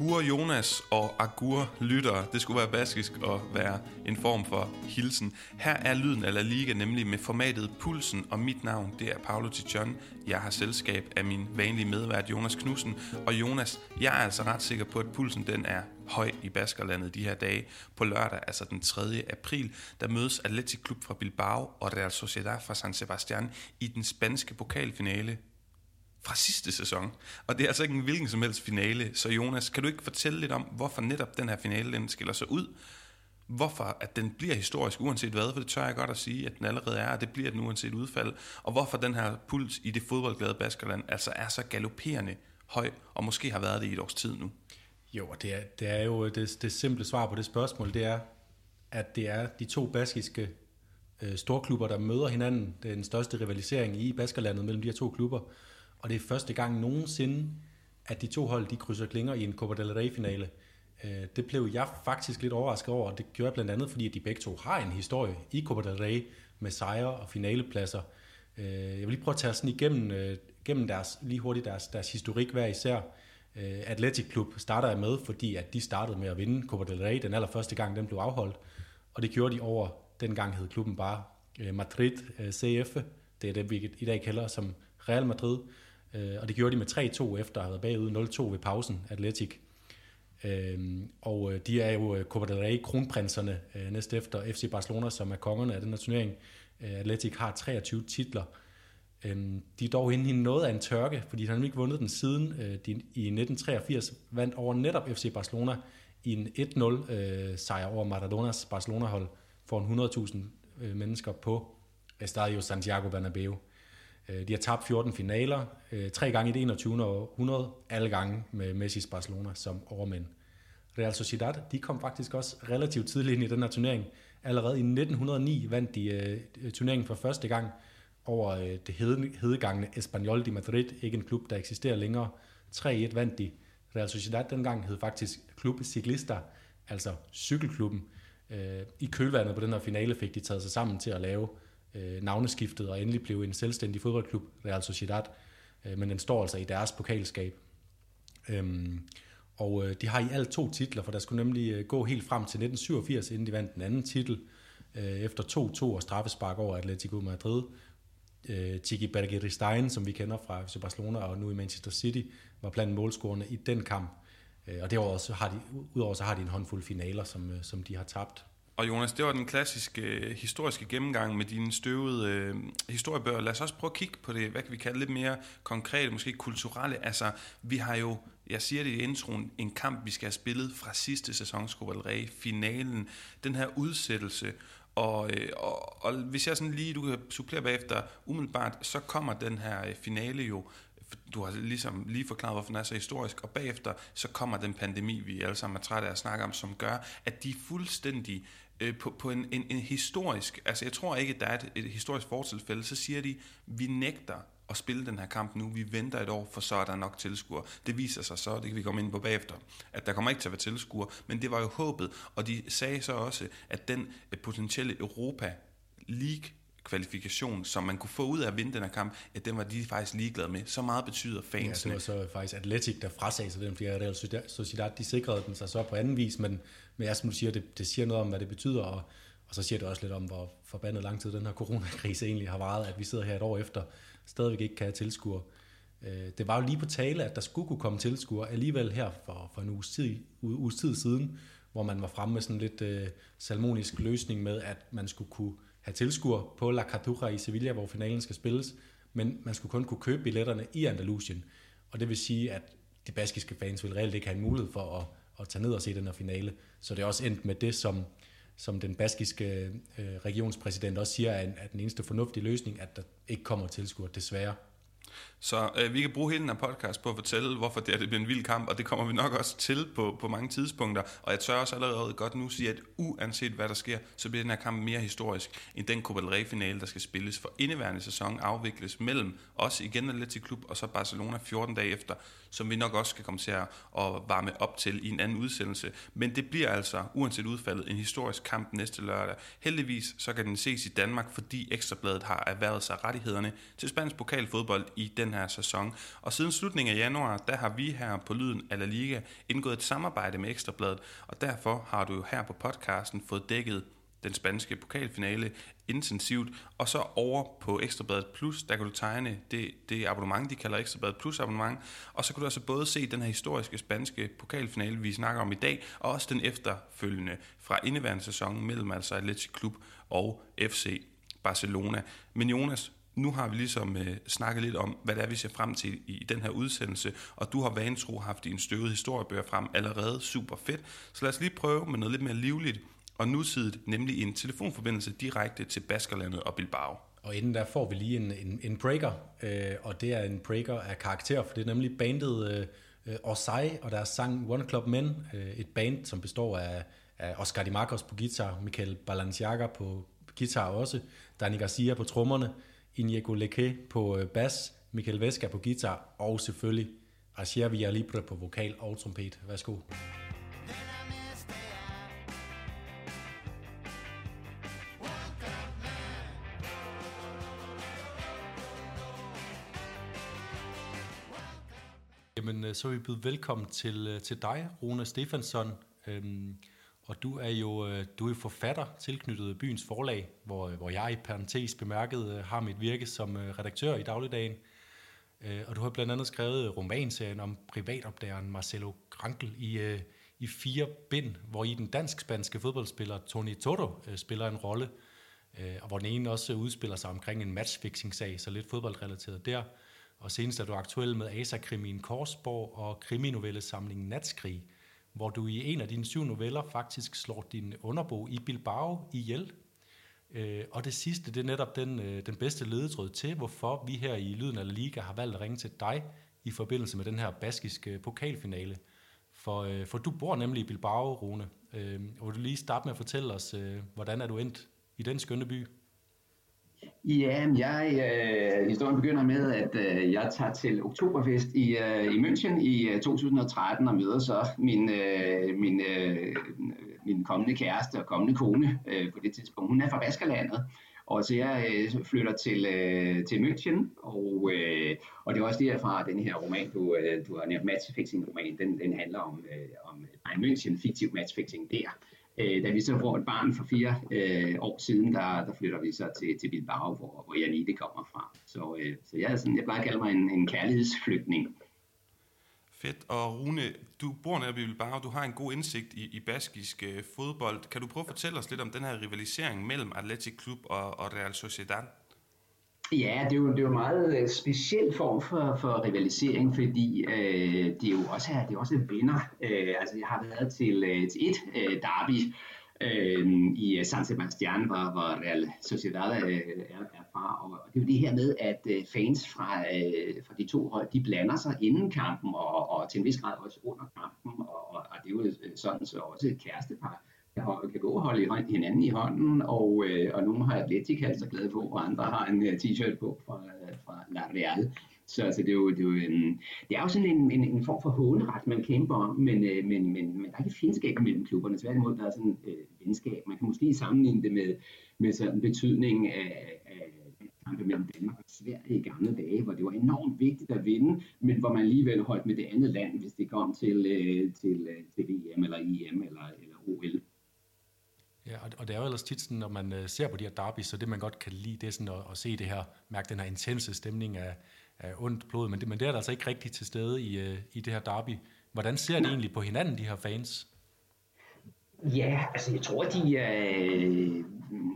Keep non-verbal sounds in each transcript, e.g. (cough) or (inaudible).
Agur Jonas og Agur Lytter. Det skulle være baskisk og være en form for hilsen. Her er lyden af La Liga, nemlig med formatet Pulsen, og mit navn det er Paolo Tichon. Jeg har selskab af min vanlige medvært Jonas Knudsen. Og Jonas, jeg er altså ret sikker på, at pulsen den er høj i Baskerlandet de her dage. På lørdag, altså den 3. april, der mødes Atletic Klub fra Bilbao og Real Sociedad fra San Sebastian i den spanske pokalfinale fra sidste sæson. Og det er altså ikke en hvilken som helst finale. Så Jonas, kan du ikke fortælle lidt om, hvorfor netop den her finale den skiller sig ud? Hvorfor at den bliver historisk uanset hvad, for det tør jeg godt at sige, at den allerede er, og det bliver den uanset udfald. Og hvorfor den her puls i det fodboldglade Baskerland altså er så galopperende høj, og måske har været det i et års tid nu. Jo, og det er, det er jo det, det simple svar på det spørgsmål, det er, at det er de to baskiske øh, storklubber, der møder hinanden. Det er den største rivalisering i Baskerlandet mellem de her to klubber. Og det er første gang nogensinde, at de to hold de krydser klinger i en Copa del Rey-finale. Øh, det blev jeg faktisk lidt overrasket over, og det gjorde jeg blandt andet, fordi de begge to har en historie i Copa del Rey med sejre og finalepladser. Øh, jeg vil lige prøve at tage sådan igennem øh, gennem deres, lige hurtigt deres, deres historik hver især. Atletic Klub starter jeg med, fordi at de startede med at vinde Copa del Rey den allerførste gang, den blev afholdt. Og det gjorde de over, dengang hed klubben bare Madrid CF. Det er det, vi i dag kalder som Real Madrid. Øh, og det gjorde de med 3-2 efter at have været bagud 0-2 ved pausen, Atletic. Øhm, øh, og de er jo øh, Copa del Rey kronprinserne øh, næste efter FC Barcelona, som er kongerne af den her turnering. Øh, Atletic har 23 titler. Øhm, de er dog inde i noget af en tørke, fordi de har ikke vundet den siden de i 1983 vandt over netop FC Barcelona i en 1-0 sejr over Maradonas Barcelona-hold for 100.000 mennesker på Estadio Santiago Bernabeu. Øh, Øh, de har tabt 14 finaler, øh, tre gange i det 21. århundrede, alle gange med Messi's Barcelona som overmænd. Real Sociedad, de kom faktisk også relativt tidligt ind i den her turnering. Allerede i 1909 vandt de øh, turneringen for første gang over det hedegangende Espanyol de Madrid, ikke en klub, der eksisterer længere. 3-1 vandt de. Real Sociedad dengang hed faktisk Klub Ciclista, altså cykelklubben. I kølvandet på den her finale fik de taget sig sammen til at lave øh, navneskiftet og endelig blev en selvstændig fodboldklub, Real Sociedad, øh, men den står altså i deres pokalskab. Øhm, og øh, de har i alt to titler, for der skulle nemlig øh, gå helt frem til 1987, inden de vandt den anden titel, øh, efter 2-2 og straffespark over Atletico Madrid. Øh, Tiki Bergeristein, som vi kender fra FC Barcelona og nu i Manchester City, var blandt målscorerne i den kamp. Øh, og derudover så har de, udover så har de en håndfuld finaler, som, øh, som de har tabt. Og Jonas, det var den klassiske øh, historiske gennemgang med dine støvede øh, historiebøger. Lad os også prøve at kigge på det, hvad kan vi kalde lidt mere konkret, måske kulturelle. Altså, vi har jo, jeg siger det i introen, en kamp, vi skal have spillet fra sidste sæsons Rey, finalen, den her udsættelse. Og, øh, og, og hvis jeg sådan lige, du kan supplere bagefter, umiddelbart, så kommer den her øh, finale jo du har ligesom lige forklaret, hvorfor den er så historisk, og bagefter så kommer den pandemi, vi alle sammen er trætte af at snakke om, som gør, at de fuldstændig øh, på, på en, en, en historisk, altså jeg tror ikke, at der er et, et historisk fortilfælde, så siger de, vi nægter at spille den her kamp nu, vi venter et år, for så er der nok tilskuere. Det viser sig så, det kan vi komme ind på bagefter, at der kommer ikke til at være tilskuere, men det var jo håbet, og de sagde så også, at den øh, potentielle Europa League kvalifikation, som man kunne få ud af at vinde den her kamp, at den var de faktisk ligeglade med. Så meget betyder fansene. Ja, det var så faktisk Atletic, der frasagde sig den, fordi Real Sociedad, de sikrede den sig så på anden vis, men, men jeg som du siger, det, det siger noget om, hvad det betyder, og, og så siger det også lidt om, hvor forbandet lang tid den her coronakrise egentlig har varet, at vi sidder her et år efter, stadigvæk ikke kan have tilskuere. Øh, det var jo lige på tale, at der skulle kunne komme tilskuere alligevel her for, for en uges tid, uges tid siden, hvor man var fremme med sådan lidt øh, salmonisk løsning med, at man skulle kunne have tilskuer på La Cartuja i Sevilla, hvor finalen skal spilles, men man skulle kun kunne købe billetterne i Andalusien. Og det vil sige, at de baskiske fans vil reelt ikke have en mulighed for at, at tage ned og se den her finale. Så det er også endt med det, som, som den baskiske øh, regionspræsident også siger, er, er den eneste fornuftige løsning, at der ikke kommer tilskuer, desværre. Så øh, vi kan bruge hele den her podcast på at fortælle, hvorfor det, er, det bliver en vild kamp, og det kommer vi nok også til på, på mange tidspunkter. Og jeg tør også allerede godt nu sige, at uanset hvad der sker, så bliver den her kamp mere historisk end den Copa del Rey-finale, der skal spilles for indeværende sæson, afvikles mellem os igen Atletico Klub og så Barcelona 14 dage efter, som vi nok også skal komme til at varme op til i en anden udsendelse. Men det bliver altså, uanset udfaldet, en historisk kamp næste lørdag. Heldigvis så kan den ses i Danmark, fordi Ekstrabladet har erhvervet sig rettighederne til spansk pokalfodbold i den her sæson. Og siden slutningen af januar, der har vi her på Lyden af La Liga indgået et samarbejde med Ekstrabladet, og derfor har du jo her på podcasten fået dækket den spanske pokalfinale intensivt, og så over på Ekstrabladet Plus, der kan du tegne det, det abonnement, de kalder Ekstrabladet Plus abonnement, og så kan du altså både se den her historiske spanske pokalfinale, vi snakker om i dag, og også den efterfølgende fra indeværende sæson mellem altså Athletic Klub og FC Barcelona. Men Jonas, nu har vi ligesom øh, snakket lidt om, hvad det er, vi ser frem til i, i den her udsendelse, og du har vantro haft din støvede historiebøger frem allerede super fedt. Så lad os lige prøve med noget lidt mere livligt og nutidigt, nemlig en telefonforbindelse direkte til Baskerlandet og Bilbao. Og inden der får vi lige en, en, en breaker, øh, og det er en breaker af karakter, for det er nemlig bandet øh, øh Osai og deres sang One Club Men, øh, et band, som består af, af Oscar Di Marcos på guitar, Michael Balenciaga på guitar også, Dani Garcia på trommerne, Inigo Leke på øh, bas, Michael Vesca på guitar, og selvfølgelig Asier Villalibre på vokal og trompet. Værsgo. Jamen, øh, så vil vi byde velkommen til, øh, til dig, Rune Stefansson. Øhm, og du er jo øh, du er forfatter tilknyttet byens forlag, hvor, øh, hvor jeg i parentes bemærket øh, har mit virke som redaktør i dagligdagen. Og du har blandt andet skrevet romanserien om privatopdageren Marcelo Krankel i, i fire bind, hvor i den dansk-spanske fodboldspiller Tony Toto spiller en rolle, og hvor den ene også udspiller sig omkring en matchfixing-sag, så lidt fodboldrelateret der. Og senest er du aktuel med Asa-krimien Korsborg og kriminovellesamlingen Natskrig, hvor du i en af dine syv noveller faktisk slår din underbo i Bilbao ihjel. Øh, og det sidste, det er netop den, øh, den bedste ledetråd til, hvorfor vi her i Lyden af Liga har valgt at ringe til dig i forbindelse med den her baskiske øh, pokalfinale. For, øh, for du bor nemlig i Bilbao, Rune. Øh, og vil du lige starte med at fortælle os, øh, hvordan er du endt i den skønne by? Ja, jeg, øh, historien begynder med, at øh, jeg tager til Oktoberfest i, øh, i München i øh, 2013 og møder så min, øh, min, øh, min kommende kæreste og kommende kone øh, på det tidspunkt. Hun er fra Baskerlandet, og så jeg øh, flytter til, øh, til München, og, øh, og det er også derfra, at den her roman, du, øh, du har nævnt, matchfixing roman, den, den handler om, øh, om nej, München, fiktiv matchfixing der. Øh, da vi så får et barn for fire øh, år siden, der, der flytter vi så til, til Bilbao, hvor, hvor det kommer fra. Så, øh, så jeg, er sådan, jeg plejer at kalde mig en, en kærlighedsflygtning. Fedt. Og Rune, du bor nær Bilbao, du har en god indsigt i, i baskisk øh, fodbold. Kan du prøve at fortælle os lidt om den her rivalisering mellem Athletic Club og, og Real Sociedad? Ja, det er jo, det er jo en meget øh, speciel form for, for rivalisering, fordi øh, det er jo også, det er også vinder. Øh, altså, jeg har været til, øh, til et øh, derby øh, i øh, San Sebastian, hvor, hvor Real Sociedad øh, er, er fra. Og, og det er jo det her med, at øh, fans fra, øh, fra de to hold, de blander sig inden kampen, og, og til en vis grad også under kampen. Og, og, og det er jo sådan så også et kærestepar kan, gå og holde hinanden i hånden, og, øh, og nogle har Atletic altså glade på, og andre har en uh, t-shirt på fra, øh, fra La Real. Så altså, det, er jo, det, er jo en, det er jo sådan en, en, en form for håneret, man kæmper om, men, øh, men, men, men der er ikke fjendskab mellem klubberne. Tværtimod, der er sådan øh, venskab. Man kan måske sammenligne det med, med sådan betydningen af, af kampe mellem Danmark og Sverige i gamle dage, hvor det var enormt vigtigt at vinde, men hvor man alligevel holdt med det andet land, hvis det kom til, øh, til, øh, til VM eller EM eller, eller OL. Ja, og det er jo ellers tit sådan, når man øh, ser på de her derby, så det man godt kan lide, det er sådan at, at se det her, mærke den her intense stemning af, af ondt blod, men det, men det er der altså ikke rigtigt til stede i, øh, i det her derby. Hvordan ser de egentlig på hinanden, de her fans? Ja, altså jeg tror, de øh,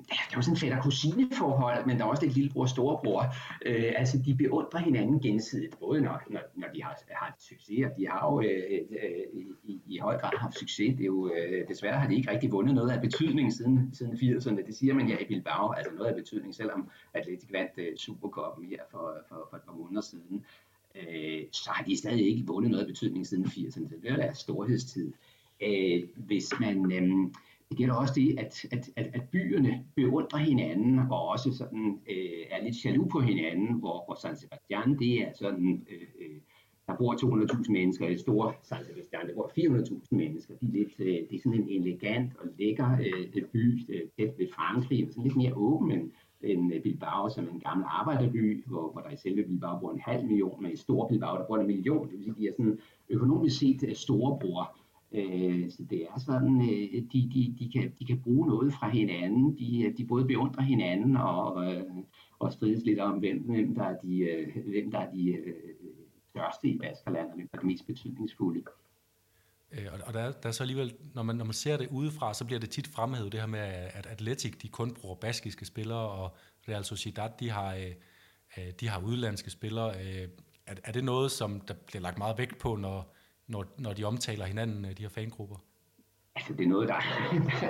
det er jo sådan et fætter kusineforhold, men der er også lidt lillebror og storebror. Øh, altså, de beundrer hinanden gensidigt, både når, når, når de har, har succes, og de har jo øh, øh, i, i høj grad haft succes. Det er jo, øh, desværre har de ikke rigtig vundet noget af betydning siden, siden 80'erne. Det siger man ja i Bilbao, altså noget af betydning, selvom Atletic vandt øh, Supercoppen her for, for, for et par måneder siden. Øh, så har de stadig ikke vundet noget af betydning siden 80'erne. Det er deres storhedstid. Øh, hvis man... Øh, det gælder også det, at, at, at, at byerne beundrer hinanden og også sådan, øh, er lidt jaloux på hinanden, hvor, hvor San Sebastian, det er sådan, øh, øh der bor 200.000 mennesker, i store San Sebastian, der bor 400.000 mennesker. De er lidt, øh, det er sådan en elegant og lækker øh, by, øh, tæt ved Frankrig, sådan lidt mere åben end, end Bilbao, som er en gammel arbejderby, hvor, hvor der i selve Bilbao bor en halv million, men i stor Bilbao, der bor en million. Det vil sige, de er sådan økonomisk set øh, storebror. Øh, så det er sådan, øh, de, de, de, kan, de kan bruge noget fra hinanden. De, de både beundrer hinanden og, øh, og strides lidt om, hvem, hvem der er de, øh, hvem der er de øh, største i Baskerland, og hvem der er de mest betydningsfulde. Øh, og der, der er så alligevel, når man, når man ser det udefra, så bliver det tit fremhævet, det her med, at Atletic de kun bruger baskiske spillere, og Real Sociedad de har, øh, øh de har udlandske spillere. Øh, er, er det noget, som der bliver lagt meget vægt på, når, når, når de omtaler hinanden, øh, de her fangrupper? Altså, det er noget, der,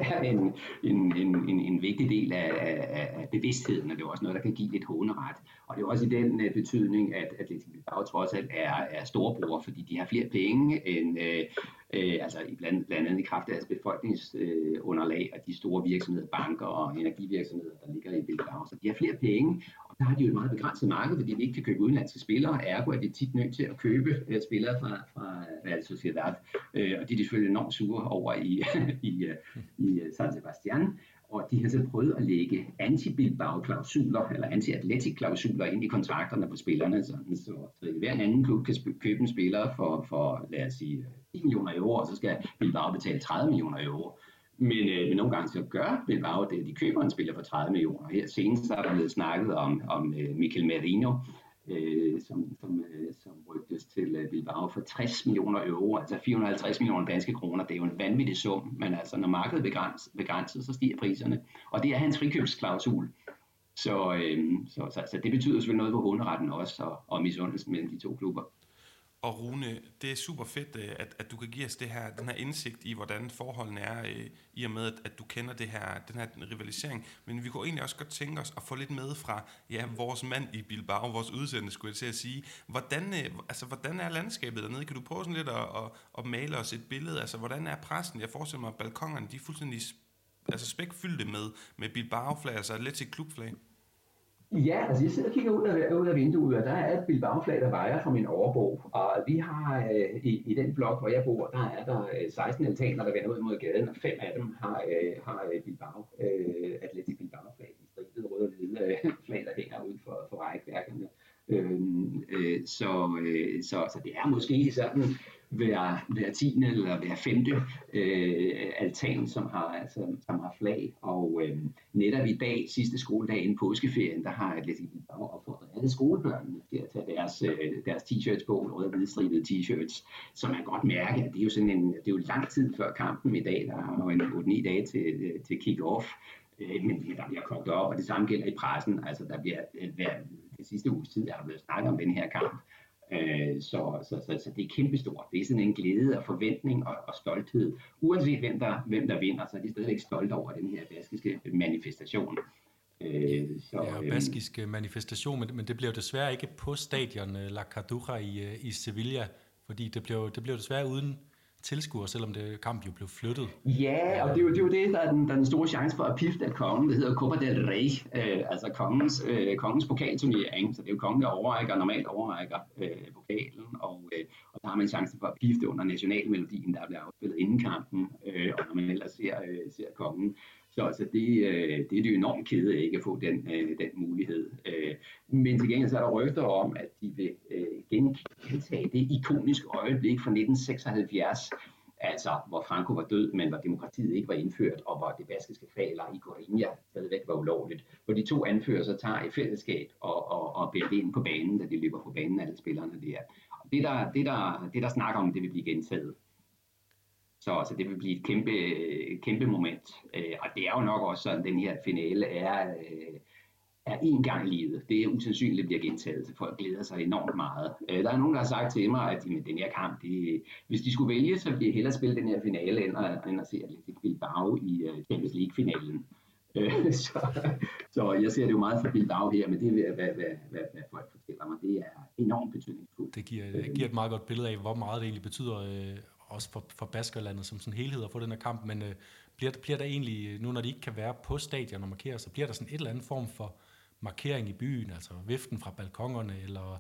er en, en, en, en, en vigtig del af, af, af bevidstheden, og det er også noget, der kan give lidt håneret. Og det er også i den uh, betydning, at Atletico Bilbao trods alt er, er storebror, fordi de har flere penge end, uh, uh, altså blandt, blandt andet i kraft af deres befolkningsunderlag uh, og de store virksomheder, banker og energivirksomheder, der ligger i Bilbao. Så de har flere penge, og der har de jo et meget begrænset marked, fordi de ikke kan købe udenlandske spillere. Ergo er de tit nødt til at købe uh, spillere fra, fra Real Sociedad. Uh, og de er selvfølgelig enormt sure over i, (laughs) i, uh, i San Sebastian. Og de har så prøvet at lægge anti-Bilbao-klausuler, eller anti-Atletic-klausuler ind i kontrakterne på spillerne, sådan, så, hver anden klub kan købe en spiller for, for, lad os sige, 10 millioner euro, og så skal Bilbao betale 30 millioner euro. Men, øh, men nogle gange så gør Bilbao det, de køber en spiller for 30 millioner. Her senest er der blevet snakket om, om øh, Mikel Merino, øh, som, som, øh, som rygtes til øh, Bilbao for 60 millioner euro, altså 450 millioner danske kroner. Det er jo en vanvittig sum, men altså når markedet begrænset, begrænset så stiger priserne. Og det er hans frikøbsklausul. Så, øh, så, så, så det betyder selvfølgelig noget på hunderetten også, og, og misundelsen mellem de to klubber. Og Rune, det er super fedt, øh, at, at du kan give os det her, den her indsigt i, hvordan forholdene er, øh, i og med, at, at du kender det her, den her rivalisering. Men vi kunne egentlig også godt tænke os at få lidt med fra ja, vores mand i Bilbao, vores udsendte, skulle jeg til at sige. Hvordan, øh, altså, hvordan er landskabet dernede? Kan du prøve sådan lidt at, at, at male os et billede? Altså, hvordan er pressen? Jeg forestiller mig, at balkongerne de er fuldstændig altså spækfyldte med, med Bilbao-flag, altså Atletic Klubflag. Ja, altså jeg sidder og kigger ud af, ud af vinduet, og der er et Bilbao-flag, der vejer fra min overbo. Og vi har øh, i, i den blok, hvor jeg bor, der er der øh, 16 altaner, der vender ud mod gaden, og fem af dem har, øh, har øh, Bilbao, øh, Atletic Bilbao-flag, de stribede røde og hvide øh, flag, der hænger ud for, for rækværkerne. Øh, øh, så, øh, så, så det er måske sådan hver, hver tiende eller hver femte øh, altan, som har, altså, som har flag. Og øh, netop i dag, sidste skoledag inden påskeferien, der har Atletic Bilbao opfordret alle skolebørnene til at tage deres, øh, deres t-shirts på, røde og hvidstribede t-shirts, så man godt mærke, at det er jo sådan en, det er jo lang tid før kampen i dag, der har jo en 8-9 dage til, øh, til kick-off, øh, men der bliver kogt op, og det samme gælder i pressen, altså der bliver øh, hver, det sidste uges tid, er der blevet snakket om den her kamp, Øh, så, så, så, så det er kæmpestort. Det er sådan en glæde og forventning og, og stolthed. Uanset hvem der, hvem der vinder, så er de stadigvæk stolte over den her baskiske manifestation. Øh, så, ja, øhm, baskisk manifestation, men, men det bliver jo desværre ikke på stadion La Carduja i, i Sevilla, fordi det bliver, det bliver desværre uden tilskuere, selvom det kamp jo blev flyttet. Ja, og det er jo det, er jo det der, er den, der er den store chance for at pifte af kongen. Det hedder Copa del Rey, øh, altså kongens, øh, kongens pokalturnering. Så det er jo kongen, der overrækker, normalt overrækker øh, pokalen, og, øh, og der har man chancen for at pifte under nationalmelodien, der bliver afspillet inden kampen, øh, og når man ellers ser, øh, ser kongen. Så altså det, øh, det er det enormt kede af ikke at få den, øh, den mulighed. Øh, men til gengæld så er der rygter om, at de vil øh, gentage det ikoniske øjeblik fra 1976, altså hvor Franco var død, men hvor demokratiet ikke var indført, og hvor det baskiske faler i Corinna stadigvæk var ulovligt. Hvor de to anfører så tager i fællesskab og, og, og bærer det ind på banen, da de løber på banen, alle spillerne der. Og det der, det der, det der snakker om, det vil blive gentaget. Så altså, det vil blive et kæmpe, kæmpe moment. Øh, og det er jo nok også sådan, at den her finale er, øh, er én gang i livet. Det er usandsynligt, bliver gentaget, så folk glæder sig enormt meget. Øh, der er nogen, der har sagt til mig, at med den her kamp, det, hvis de skulle vælge, så ville de hellere spille den her finale, end at, end at se Atletic Bilbao i uh, Champions League-finalen. Øh, (laughs) så, så jeg ser det jo meget for Bilbao her, men det er, hvad, hvad, hvad, hvad folk fortæller mig, det er enormt betydningsfuldt. Det giver, det giver et meget godt billede af, hvor meget det egentlig betyder øh, også for, for Baskerlandet som sådan helhed at få den her kamp, men øh, bliver, bliver der egentlig, nu når de ikke kan være på stadion og markere, så bliver der sådan et eller andet form for markering i byen, altså viften fra balkongerne, eller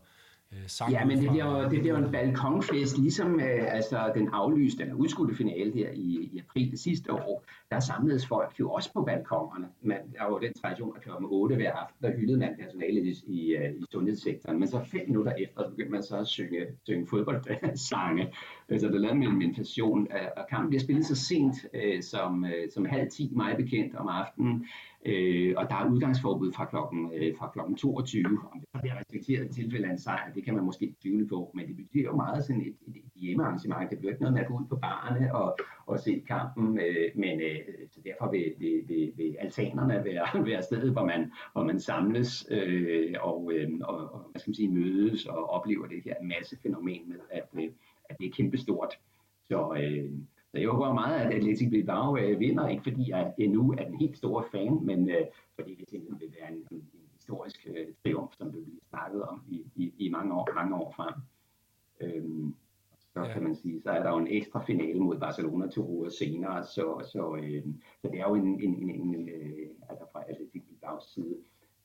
øh. Ja, men det bliver, jo, det bliver jo en balkonfest, ligesom øh, altså, den aflyste eller udskudte finale der i, i april sidste år. Der samledes folk jo også på balkonerne. Man, der var jo den tradition, at klokken 8 hver aften, der hyldede man personalet i, i, øh, i sundhedssektoren. Men så fem minutter efter, så begyndte man så at synge, synge fodboldsange. Så der lavede man en inflation, og kampen bliver spillet så sent øh, som, øh, som halv 10 mig bekendt om aftenen. Øh, og der er udgangsforbud fra klokken, øh, fra klokken 22. Om det bliver respekteret i tilfælde af en sejr, det kan man måske tvivle på, men det betyder jo meget sådan et, et, et hjemmearrangement. Det bliver ikke noget med at gå ud på barne og, og se kampen, øh, men øh, så derfor vil, vil, vil, vil altanerne være, (laughs) være stedet, hvor man, hvor man samles øh, og, øh, og, og hvad skal man sige, mødes og oplever det her massefænomen med, at, øh, at det er kæmpestort. Så, øh, så jeg håber meget, at Atletic Bilbao øh, vinder, ikke fordi jeg endnu er den helt store fan, men øh, fordi det simpelthen vil være en, en, historisk øh, triumf, som vil blive snakket om i, i, i mange år, mange år frem. Øhm, så ja. kan man sige, så er der jo en ekstra finale mod Barcelona to uger senere, så, så, øh, så det er jo en, en, en, en øh, altså fra Atletic Bilbao's side,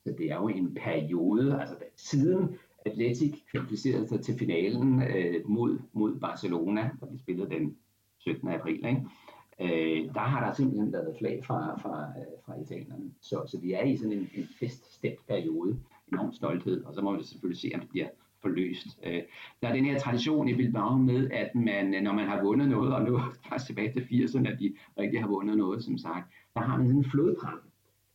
så det er jo en periode, altså siden Atletic kvalificerede sig til finalen øh, mod, mod Barcelona, der blev spillet den 17. april, ikke? Øh, der har der simpelthen været flag fra, fra, øh, fra italienerne. Så, så vi er i sådan en, en feststemt periode, enorm stolthed, og så må vi selvfølgelig se, om det bliver forløst. Øh, der er den her tradition i Bilbao med, at man, øh, når man har vundet noget, og nu (laughs) faktisk tilbage til 80'erne, at de rigtig har vundet noget, som sagt, der har man sådan en flodpram,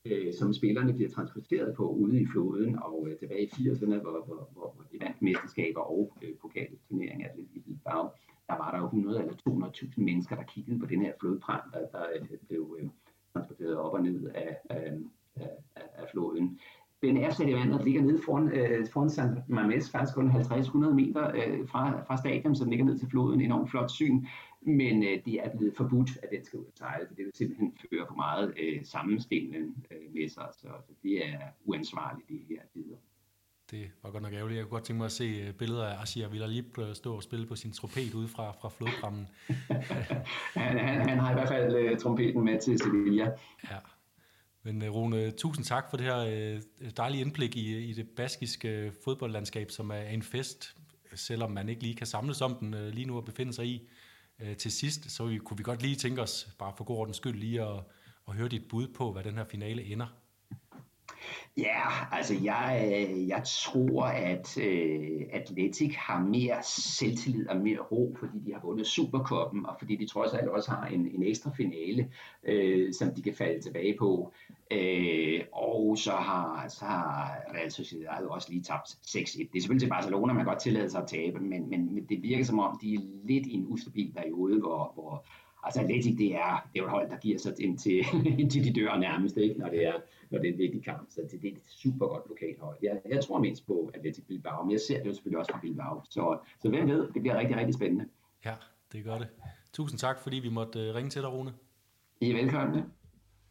øh, som spillerne bliver transporteret på ude i floden, og øh, tilbage i 80'erne, hvor, hvor, hvor, hvor de vandt mesterskaber og øh, pokalturneringer i Bilbao, der var der jo 100 eller 200.000 mennesker, der kiggede på den her flodpram, der, der øh, blev øh, transporteret op og ned af, af, af, af floden. Den er sat i vandet, ligger nede foran, øh, foran San Mames, faktisk kun 50-100 meter øh, fra, fra stadion, så den ligger ned til floden. Enormt flot syn, men øh, det er blevet forbudt, at den skal ud og sejle, for det vil simpelthen føre for meget øh, sammenstillende øh, med sig, så, så det er uansvarligt i de her tider det var godt nok ærgerligt. Jeg kunne godt tænke mig at se øh, billeder af Ashia Villalib stå og spille på sin trompet ude fra, fra flodprammen. (laughs) han, han, han har i hvert fald uh, trompeten med til Sevilla. Ja. Men Rune, tusind tak for det her uh, dejlige indblik i, i det baskiske fodboldlandskab, som er en fest, selvom man ikke lige kan samles om den uh, lige nu og befinde sig i. Uh, til sidst, så vi, kunne vi godt lige tænke os, bare for god ordens skyld, lige at, at høre dit bud på, hvad den her finale ender. Ja, altså jeg, jeg tror, at øh, Atletic har mere selvtillid og mere ro, fordi de har vundet Superkoppen, og fordi de trods alt også har en, en ekstra finale, øh, som de kan falde tilbage på. Øh, og så har, så har Real Sociedad også lige tabt 6-1. Det er selvfølgelig til Barcelona, man kan godt tillade sig at tabe, men, men, men det virker som om, de er lidt i en ustabil periode, hvor, hvor Altså Atletic, det er, det er et hold, der giver sig ind til, (laughs) til de dør nærmest, ikke? Når, det er, når det er en vigtig kamp. Så det, det er et super godt lokalt hold. Jeg, jeg tror mest på Atletic Bilbao, men jeg ser det jo selvfølgelig også fra Bilbao. Så, så hvem ved, det bliver rigtig, rigtig spændende. Ja, det gør det. Tusind tak, fordi vi måtte øh, ringe til dig, Rune. I er velkomne.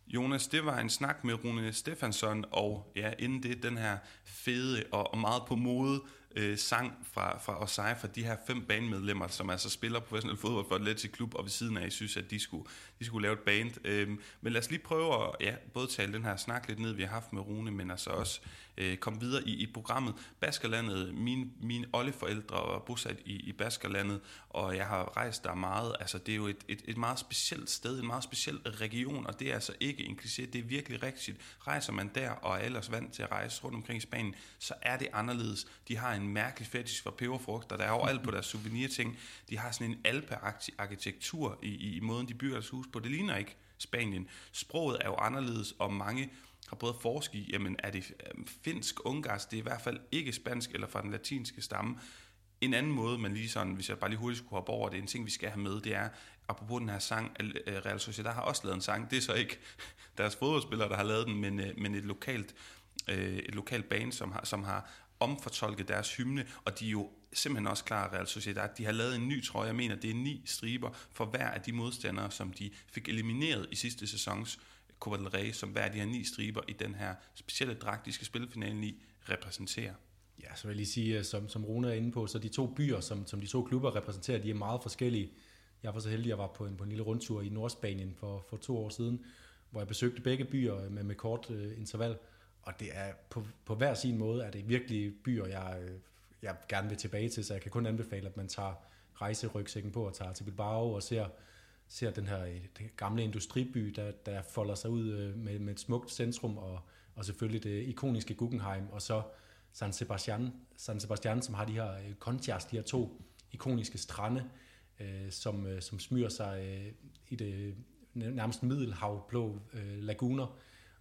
Jonas, det var en snak med Rune Stefansson, og ja, inden det, den her fede og meget på mode øh, sang fra, fra Osai, fra de her fem banemedlemmer, som altså spiller professionel fodbold for Atletic Klub, og ved siden af, synes, at de skulle, de skulle lave et band. Øh, men lad os lige prøve at ja, både tale den her snak lidt ned, vi har haft med Rune, men altså også øh, komme videre i, i programmet. Baskerlandet, mine, mine oldeforældre var bosat i, i Baskerlandet, og jeg har rejst der meget. Altså, det er jo et, et, et meget specielt sted, en meget speciel region, og det er altså ikke en kliché, det er virkelig rigtigt. Rejser man der, og er ellers vant til at rejse rundt omkring i Spanien, så er det anderledes. De har en mærkelig fetish for peberfrugter, der er overalt på deres souvenirting. De har sådan en alpearkitektur i, i, i måden, de bygger deres hus på. Det ligner ikke Spanien. Sproget er jo anderledes, og mange har prøvet at forske i, jamen er det øh, finsk, ungarsk, det er i hvert fald ikke spansk eller fra den latinske stamme. En anden måde, man lige sådan, hvis jeg bare lige hurtigt skulle hoppe over, det er en ting, vi skal have med, det er, apropos den her sang, øh, Real Sociedad har også lavet en sang, det er så ikke (laughs) deres fodboldspillere, der har lavet den, men, øh, men et lokalt, et lokalt band, som har, som har omfortolket deres hymne, og de er jo simpelthen også klar, Real Sociedad. De har lavet en ny trøje, jeg mener, det er ni striber for hver af de modstandere, som de fik elimineret i sidste sæsons Copa del Rey, som hver af de her ni striber i den her specielle dragt, de skal spille finalen i, repræsenterer. Ja, så vil jeg lige sige, øh, som, som Rune er inde på, så de to byer, som, som de to klubber repræsenterer, de er meget forskellige. Jeg var så heldig, at jeg var på en, på en lille rundtur i Nordspanien for, for to år siden, hvor jeg besøgte begge byer øh, med, med kort uh, interval. Og det er på, på hver sin måde, er det virkelig byer, jeg, øh, jeg gerne vil tilbage til, så jeg kan kun anbefale, at man tager rejserygsækken på og tager til Bilbao og ser, ser den her øh, den gamle industriby, der, der folder sig ud øh, med, med et smukt centrum og, og selvfølgelig det ikoniske Guggenheim, og så San Sebastian, San Sebastian som har de her øh, de her to ikoniske strande, øh, som, som smyrer sig øh, i det nærmest middelhavblå øh, laguner,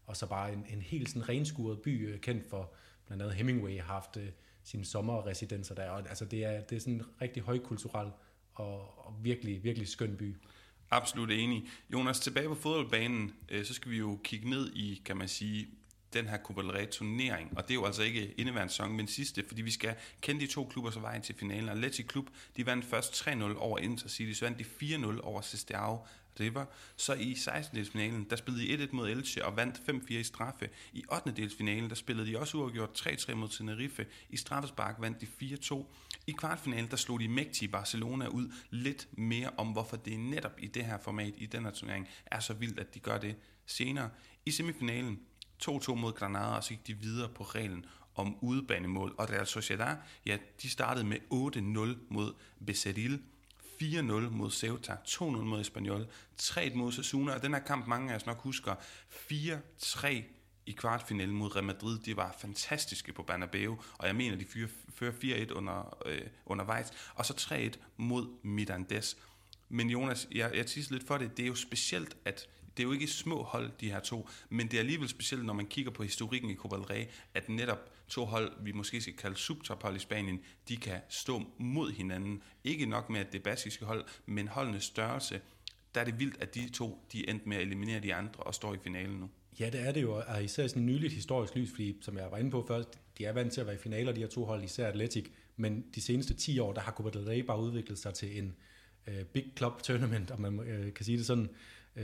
og så bare en, en helt sådan renskuret by, øh, kendt for blandt andet Hemingway har haft øh, sine sommerresidenser der. Og, altså det er, det er sådan en rigtig højkulturel og, og virkelig, virkelig skøn by. Absolut enig. Jonas, tilbage på fodboldbanen, øh, så skal vi jo kigge ned i, kan man sige, den her Copa del Rey turnering, og det er jo altså ikke indeværende sæson, men sidste, fordi vi skal kende de to klubber, så vejen til finalen. Atleti Klub, de vandt først 3-0 over Inter City, så vandt de 4-0 over Sestao River. Så i 16-delsfinalen, der spillede de 1-1 mod Elche og vandt 5-4 i straffe. I 8. delsfinalen, der spillede de også uafgjort 3-3 mod Tenerife. I straffespark vandt de 4-2. I kvartfinalen, der slog de mægtige Barcelona ud lidt mere om, hvorfor det netop i det her format, i den her turnering, er så vildt, at de gør det senere. I semifinalen, 2-2 mod Granada, og så gik de videre på reglen om udebanemål. Og Real Sociedad, ja, de startede med 8-0 mod Becerril. 4-0 mod Ceuta, 2-0 mod Espanyol, 3-1 mod Sassuna, og den her kamp, mange af os nok husker, 4-3 i kvartfinalen mod Real Madrid, de var fantastiske på Bernabeu, og jeg mener, de fører 4-1 under, øh, undervejs, og så 3-1 mod Mirandes. Men Jonas, jeg, jeg tisser lidt for det, det er jo specielt, at det er jo ikke små hold, de her to, men det er alligevel specielt, når man kigger på historikken i Copa del Rey, at netop to hold, vi måske skal kalde subtophold i Spanien, de kan stå mod hinanden. Ikke nok med, at det er baskiske hold, men holdenes størrelse, der er det vildt, at de to de endte med at eliminere de andre og står i finalen nu. Ja, det er det jo, og især sådan en nyligt historisk lys, fordi som jeg var inde på først, de er vant til at være i finaler, de her to hold, især Atletic, men de seneste 10 år, der har Copa del Rey bare udviklet sig til en uh, big club tournament, om man uh, kan sige det sådan. Uh,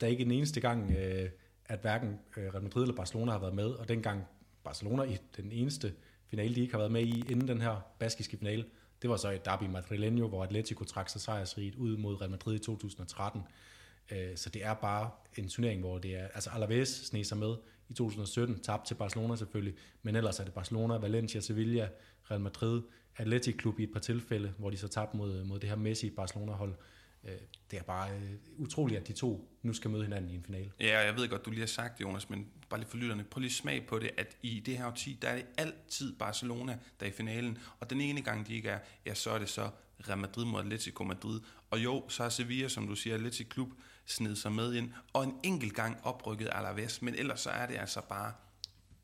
der er ikke en eneste gang, øh, at hverken øh, Real Madrid eller Barcelona har været med, og dengang Barcelona i den eneste finale, de ikke har været med i inden den her baskiske finale, det var så et derby madrileño, hvor Atletico trak sig sejrsrigt ud mod Real Madrid i 2013. Øh, så det er bare en turnering, hvor det er, altså Alaves sne sig med i 2017, tabt til Barcelona selvfølgelig, men ellers er det Barcelona, Valencia, Sevilla, Real Madrid, Athletic Klub i et par tilfælde, hvor de så tabte mod, mod det her Messi Barcelona-hold. Øh, Øh, det er bare øh, utroligt, at de to nu skal møde hinanden i en finale. Ja, jeg ved godt, du lige har sagt det, Jonas, men bare lige for lytterne, prøv lige smag på det, at i det her årti, der er det altid Barcelona, der er i finalen, og den ene gang, de ikke er, ja, så er det så Real Madrid mod Atletico Madrid. Og jo, så har Sevilla, som du siger, Atletico Klub sned sig med ind, og en enkelt gang oprykket Alaves, men ellers så er det altså bare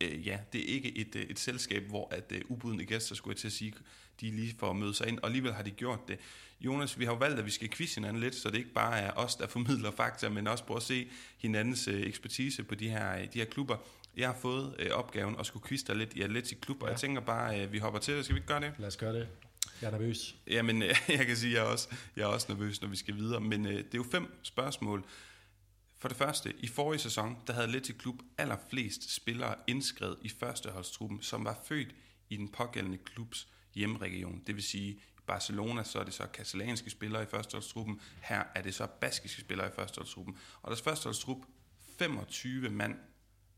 øh, ja, det er ikke et, øh, et selskab, hvor at øh, ubudne gæster, skulle jeg til at sige, de lige får at møde sig ind, og alligevel har de gjort det. Jonas, vi har jo valgt, at vi skal quizze hinanden lidt, så det ikke bare er os, der formidler fakta, men også prøve at se hinandens øh, ekspertise på de her, øh, de her klubber. Jeg har fået øh, opgaven at skulle quizze dig lidt i Atletic Klub, og ja. jeg tænker bare, at øh, vi hopper til det. Skal vi ikke gøre det? Lad os gøre det. Jeg er nervøs. Jamen, (laughs) jeg kan sige, at jeg er også, jeg er også nervøs, når vi skal videre. Men øh, det er jo fem spørgsmål. For det første, i forrige sæson, der havde Atletic Klub allerflest spillere indskrevet i førsteholdstruppen, som var født i den pågældende klubs hjemregion. Det vil sige, i Barcelona, så er det så katalanske spillere i førsteholdstruppen. Her er det så baskiske spillere i førsteholdstruppen. Og deres førsteholdstrup, 25 mand,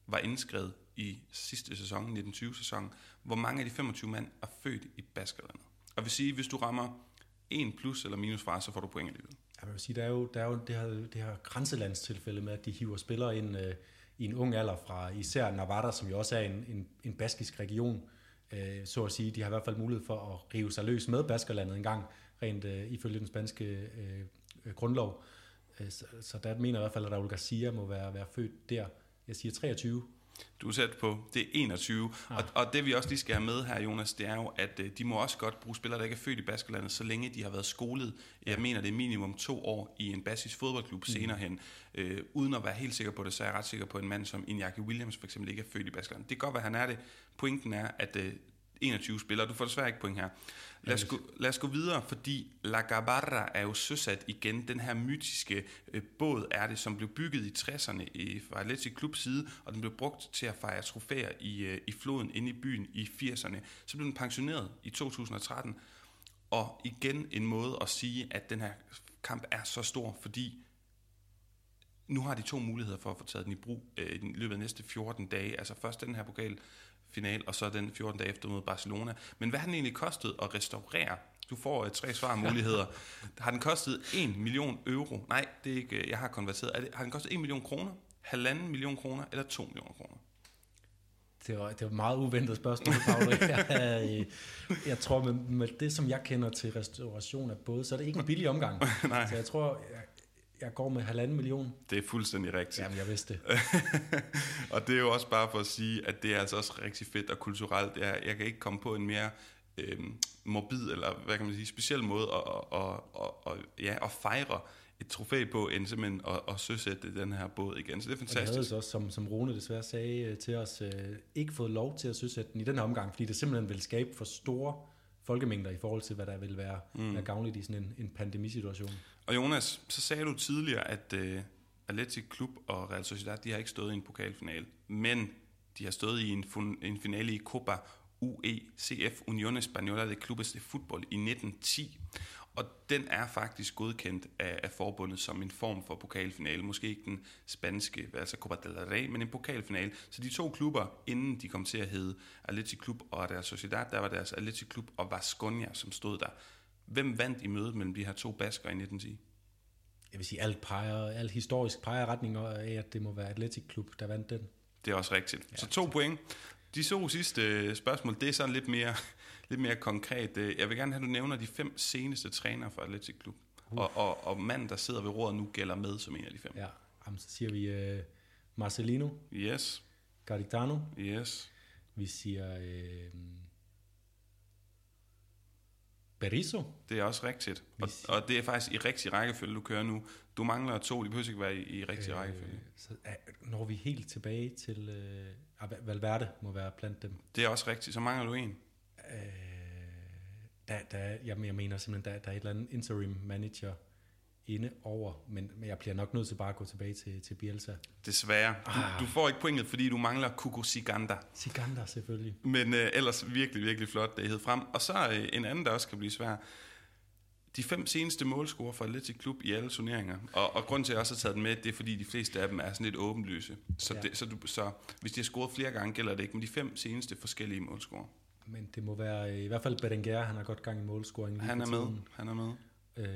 var indskrevet i sidste sæson, 1920-sæson. Hvor mange af de 25 mand er født i Baskerlandet? Og vil sige, hvis du rammer 1 plus eller minus fra, så får du point alligevel. Jeg vil sige, der er jo, der er jo det, her, det her grænselandstilfælde med, at de hiver spillere ind øh, i en ung alder fra især Navarra, som jo også er en, en, en baskisk region, øh, så at sige. De har i hvert fald mulighed for at rive sig løs med Baskerlandet en gang, rent øh, ifølge den spanske øh, grundlov. Øh, så, så der mener jeg i hvert fald, at Raul Garcia må være, være født der. Jeg siger 23. Du er sat på, det er 21. Ja. Og, og det vi også lige skal have med her, Jonas, det er jo, at øh, de må også godt bruge spillere, der ikke er født i Baskerlandet, så længe de har været skolet. Jeg mener, det er minimum to år i en basis fodboldklub mm. senere hen. Øh, uden at være helt sikker på det, så er jeg ret sikker på, at en mand som Iñaki Williams for eksempel ikke er født i Baskerlandet. Det kan godt være, han er det. Pointen er, at øh, 21 spillere. Du får desværre ikke point her. Lad os, gå, lad os gå videre, fordi La Gabarra er jo søsat igen. Den her mytiske øh, båd er det, som blev bygget i 60'erne i, fra Atletic Klubs side, og den blev brugt til at fejre trofæer i, øh, i floden inde i byen i 80'erne. Så blev den pensioneret i 2013, og igen en måde at sige, at den her kamp er så stor, fordi nu har de to muligheder for at få taget den i brug øh, i løbet af næste 14 dage. Altså først den her pokal final, og så den 14 dage efter mod Barcelona. Men hvad har den egentlig kostet at restaurere? Du får uh, tre svarmuligheder. (laughs) har den kostet 1 million euro? Nej, det er ikke, øh, jeg har konverteret. Er det, har den kostet 1 million kroner, halvanden million kroner eller 2 millioner kroner? Det var, det var et meget uventet spørgsmål, Paul. (laughs) Jeg, øh, jeg tror, med, med det, som jeg kender til restauration af både, så er det ikke en billig omgang. (laughs) Nej. Så jeg tror, jeg, jeg går med halvanden million. Det er fuldstændig rigtigt. Jamen, jeg vidste det. (laughs) og det er jo også bare for at sige, at det er altså også rigtig fedt og kulturelt. Jeg, jeg kan ikke komme på en mere øh, morbid, eller hvad kan man sige, speciel måde at, at, at, at, ja, at fejre et trofæ på, end simpelthen at, at søsætte den her båd igen. Så det er Og vi fantastisk. havde så også, som, som Rune desværre sagde øh, til os, øh, ikke fået lov til at søsætte den i den her omgang, fordi det simpelthen vil skabe for store folkemængder i forhold til, hvad der vil være, mm. være gavnligt i sådan en, en pandemisituation. Og Jonas, så sagde du tidligere, at uh, Atletic Klub og Real Sociedad, de har ikke stået i en pokalfinale, men de har stået i en, fun- en finale i Copa UECF, Unión Española de Clubes de Fútbol, i 1910. Og den er faktisk godkendt af, af forbundet som en form for pokalfinale. Måske ikke den spanske, altså Copa del Rey, men en pokalfinale. Så de to klubber, inden de kom til at hedde Atletic Klub og Real Sociedad, der var deres Atletic Klub og Vasconia, som stod der. Hvem vandt i mødet mellem de her to basker i 1910? Jeg vil sige, alt, peger, alt historisk peger retning af, at det må være Atletic Klub, der vandt den. Det er også rigtigt. Ja. Så to point. De to sidste øh, spørgsmål, det er sådan lidt mere, (laughs) lidt mere konkret. Øh, Jeg vil gerne have, at du nævner de fem seneste trænere for Atletic Klub. Og, og, og manden, der sidder ved roret nu, gælder med som en af de fem. Ja, jamen, så siger vi uh, Marcelino, Yes, Garitano, yes. vi siger uh, Berizzo, Det er også rigtigt. Og, og det er faktisk i rigtig rækkefølge, du kører nu. Du mangler to, de behøver ikke være i, i rigtig rækkefølge. så når vi helt tilbage til uh, Valverde må være blandt dem. Det er også rigtigt. Så mangler du en. Uh, der, der, jamen, jeg mener simpelthen, der, der er et eller andet interim manager inde over, men, men jeg bliver nok nødt til bare at gå tilbage til, til Bielsa. Desværre. Du, Ah. du får ikke pointet, fordi du mangler Kuko Siganda. Sigander selvfølgelig. Men øh, ellers virkelig, virkelig flot, det hed frem. Og så øh, en anden, der også kan blive svær. De fem seneste målscorer for Atletic Klub i alle turneringer. Og, og grunden til, at jeg også har taget den med, det er, fordi de fleste af dem er sådan lidt åbenlyse. Så, Ja. det, så, du, så hvis de har scoret flere gange, gælder det ikke. Men de fem seneste forskellige målscorer. Men det må være, øh, i hvert fald Berenguer, han har godt gang i målscoring. lige Han er med. Han er med. Øh,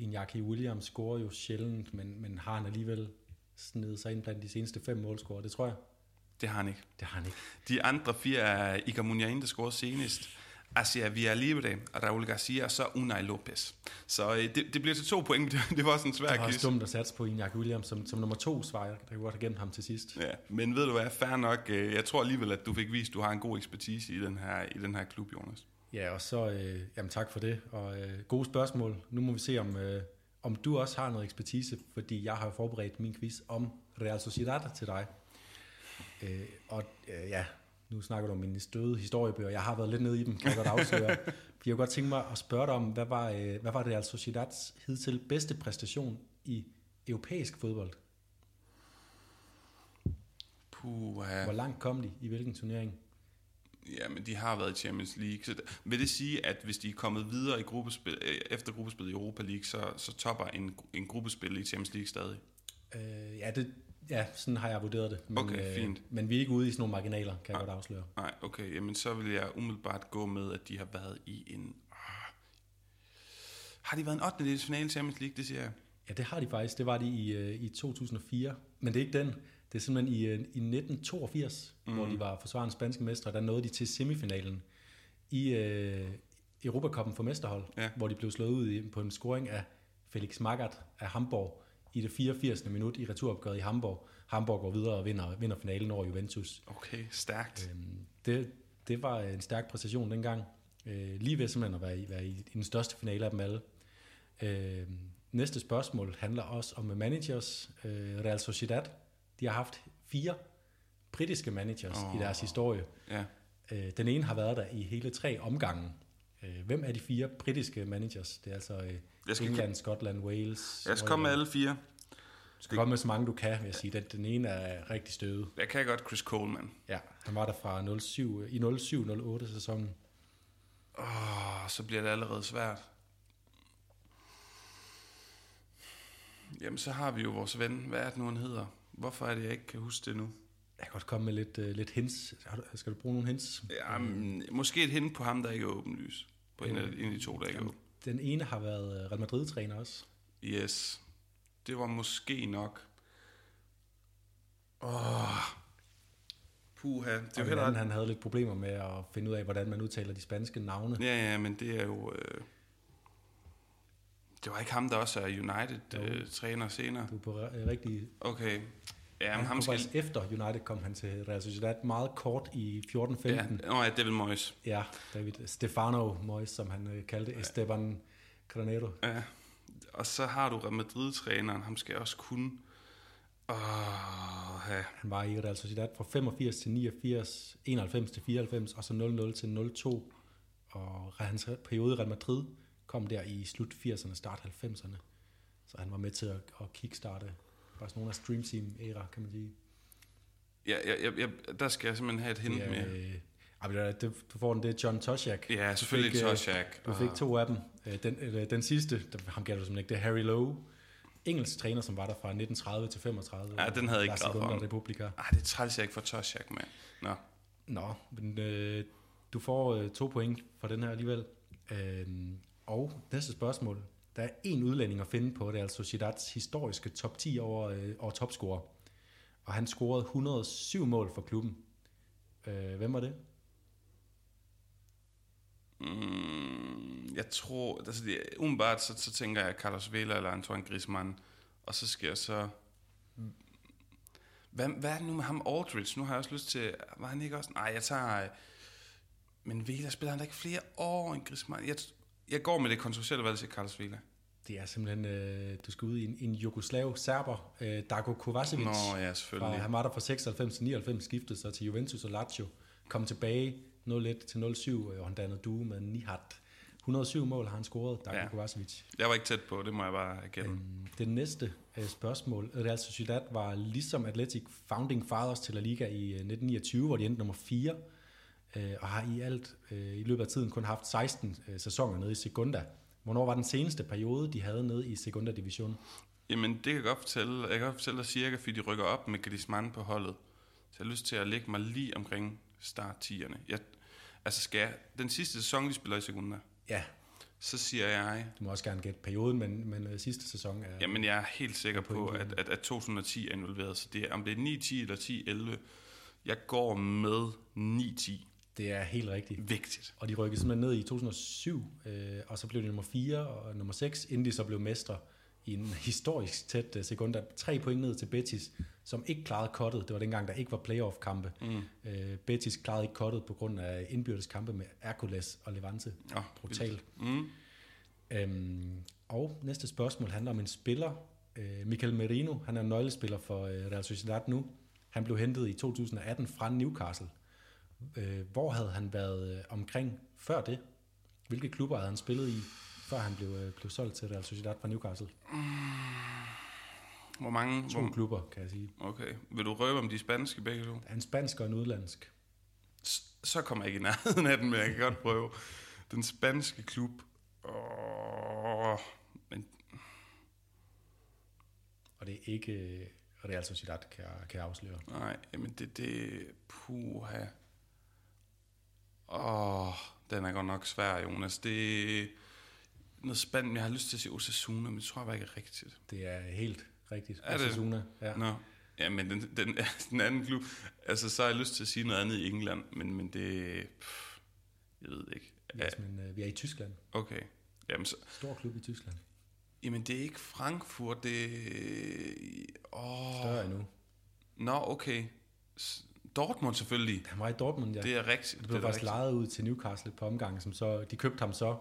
Iñaki Williams scorer jo sjældent, men, men har han alligevel snedet sig ind blandt de seneste fem målscorer, det tror jeg. Det har han ikke. Det har han ikke. De andre fire er Iker Muniain, der scorede senest. Asia Villalibre, Raul Garcia og så Unai Lopez. Så øh, det, det bliver til to point. (laughs) Det, det var sådan en svær Det var også dumt at satse på Iñaki Williams som, som nummer to svar. Jeg kunne godt have gemt ham til sidst. Ja, men ved du hvad, fair nok. øh, Jeg tror alligevel, at du fik vist, at du har en god ekspertise i den her, i den her klub, Jonas. Ja, og så, øh, jamen tak for det, og øh, gode spørgsmål. Nu må vi se, om, øh, om du også har noget ekspertise, fordi jeg har forberedt min quiz om Real Sociedad til dig. Øh, og øh, ja, nu snakker du om mine støde historiebøger. Jeg har været lidt nede i dem, kan jeg godt afsløre. (laughs) Jeg kunne godt tænke mig at spørge dig om, hvad var, øh, hvad var Real Sociedads hidtil bedste præstation i europæisk fodbold? Puh, Hvor langt kom de i hvilken turnering? Ja, men de har været i Champions League. Så vil det sige, at hvis de er kommet videre i gruppespil, øh, efter gruppespil i Europa League, så, så topper en, en gruppespil i Champions League stadig? Øh, ja, det, ja, sådan har jeg vurderet det. Men, Okay, fint. Øh, men vi er ikke ude i sådan nogle marginaler, kan jeg godt afsløre. Nej, okay, jamen så vil jeg umiddelbart gå med, at de har været i en... Ah. Har de været en 8. finale i Champions League, det siger jeg? Ja, det har de faktisk. Det var de i, øh, i 2004. Men det er ikke den. Det er simpelthen i, øh, i 1982, mm. hvor de var forsvarende spanske mestre. Der nåede de til semifinalen i øh, Europacupen for mesterhold, Ja. hvor de blev slået ud i, på en scoring af Felix Magath af Hamburg i det 84. minut i returopgøret i Hamburg. Hamburg går videre og vinder, vinder finalen over Juventus. Okay, stærkt. Øhm, det, det var en stærk præstation dengang. Øh, lige ved simpelthen at være i, være i, i den største finale af dem alle. Øh, næste spørgsmål handler også om managers. Øh, Real Sociedad, de har haft fire britiske managers oh. i deres historie. Ja. Øh, den ene har været der i hele tre omgange. Øh, hvem er de fire britiske managers? Det er altså øh, Jeg skal- England, Skotland, Wales. Jeg skal komme med alle fire. Du skal komme med så mange du kan, vil jeg sige. Den, den ene er rigtig støvet. Jeg kan godt Chris Coleman. Ja, han var der fra 07, i 07-08 sæsonen. Åh, så bliver det allerede svært. Jamen, så har vi jo vores ven. Hvad er det nu, han hedder? Hvorfor er det, jeg ikke kan huske det nu? Jeg kan godt komme med lidt, uh, lidt hints. Skal du bruge nogle hints? Jamen, måske et hint på ham, der ikke er åbenlys. På en af, en af de to, der ikke er åben. Den ene har været øh, Real Madrid-træner også. Yes. Det var måske nok... Åh... Puha, det den heller... anden, han havde lidt problemer med at finde ud af, hvordan man udtaler de spanske navne. Ja, ja, men det er jo... Øh... Det var ikke ham, der også er United-træner senere. Du er på rigtig... Okay. Ja, men ham skal... efter United kom han til Real Sociedad meget kort i 14-15. Ja, nå, ja, Devil Moyes. Ja, David Stefano Moyes, som han øh, kaldte Esteban Granero. Ja. Og så har du Real Madrid-træneren, ham skal jeg også kunne... Åh, ja. Han var i Real Sociedad fra 85 til 89, 91 til 94, og så 00 til 02. Og hans periode i Real Madrid kom der i slut 80'erne, start 90'erne. Så han var med til at, at kickstarte Barcelona Stream Team æra, kan man sige. Ja, ja, ja, ja, der skal jeg simpelthen have et hint er, med. øh, ej, det- du får den, det er John Toshak. Ja, selvfølgelig Du fik, øh, Toshak. Du fik to af dem. Øh, Den, øh, den sidste, der- ham gælder du simpelthen ikke, det er Harry Lowe. Engelsk træner, som var der fra 1930 til 35. Ja, den havde jeg ikke glad for. Republika. Ah, det er træls, jeg ikke får Toshak med. Nå. Nå, men øh, du får øh, to point for den her alligevel. Øh, og næste spørgsmål. Der er en udlænding at finde på Real altså Sociedads historiske top 10 over, øh, over topscorer. Og han scorede 107 mål for klubben. Øh, hvem var det? Mm, jeg tror, altså det, umiddelbart så, så tænker jeg Carlos Vela eller Antoine Griezmann, og så skal jeg så... Hvad, hvad er det nu med ham Aldridge? Nu har jeg også lyst til... Var han ikke også... Nej, jeg tager... Men Vela spiller han da ikke flere år end Griezmann? Jeg, jeg går med det kontroversielle valg til Carlos Vela. Det er simpelthen, øh, du skal ud i en, en jugoslav serber, øh, Darko Kovacevic. Nå ja, selvfølgelig. han var der fra 96 til 99, skiftede så til Juventus og Lazio. Kom tilbage 0-1 til 07, og han dannede due med Nihat. 107 mål har han scoret, Darko ja. Kovacevic. Jeg var ikke tæt på, det må jeg bare erkende. Øhm, Det næste øh, spørgsmål. Real Sociedad var ligesom Atletic founding fathers til La Liga i øh, 1929, hvor de endte nummer 4, øh, og har i alt øh, i løbet af tiden kun haft 16 øh, sæsoner nede i Segunda. Hvornår var den seneste periode, de havde nede i Segunda Division? Jamen, det kan jeg godt fortælle. Jeg kan godt fortælle dig cirka, fordi de rykker op med Griezmann på holdet. Så jeg har lyst til at lægge mig lige omkring start 10'erne. Jeg, altså skal jeg, den sidste sæson, de spiller i Segunda, Ja, så siger jeg, du må også gerne gætte perioden, men, men øh, sidste sæson er... jamen jeg er helt sikker på, at, at, at 2010 er involveret. Så det er, om det er 9, 10 eller 10, 11. Jeg går med 9, 10. Det er helt rigtigt. Vigtigt. Og de rykkede simpelthen ned i 2007, øh, og så blev de nummer 4 og nummer 6, inden de så blev mestre i en historisk tæt uh, sekund. Tre point ned til Betis, som ikke klarede kottet. Det var dengang, der ikke var playoff-kampe. Mm. Øh, Betis klarede ikke kottet på grund af indbyrdes kampe med Hercules og Levante. Oh, Brutalt. Mm. Øhm, og næste spørgsmål handler om en spiller. Øh, Michael Merino, han er nøglespiller for øh, Real Sociedad nu. Han blev hentet i 2018 fra Newcastle. Øh, hvor havde han været øh, omkring før det? Hvilke klubber havde han spillet i, før han blev, øh, blev solgt til Real Sociedad fra Newcastle? Hvor mange? To Hvor, klubber, kan jeg sige. okay. Vil du røbe om de spanske begge to? En spansk og en udlandsk. S- så kommer jeg ikke i nærheden af den, men jeg kan godt prøve. Den spanske klub. Åh, men Og det er ikke øh, Real Sociedad, kan jeg, kan jeg afsløre. nej, jamen det, det, puha. Åh, den er godt nok svær, Jonas. Det er noget spændende. Jeg har lyst til at sige Osasuna, men det tror jeg bare ikke er rigtigt. Det er helt rigtigt. Er det? Osasuna, Ja. Nå, ja, men den, den, (laughs) den anden klub, altså så har jeg lyst til at sige noget andet i England, men, men det, pff, jeg ved ikke. Er, men, øh, vi er i Tyskland. Okay, jamen så, Stor klub i Tyskland. Jamen, det er ikke Frankfurt, det Åh, Større endnu. Nå, okay. S- Dortmund selvfølgelig. Han var i Dortmund, ja. Det er rigtigt. Det Det blev er faktisk lejet ud til Newcastle på omgang, som så, de købte ham så,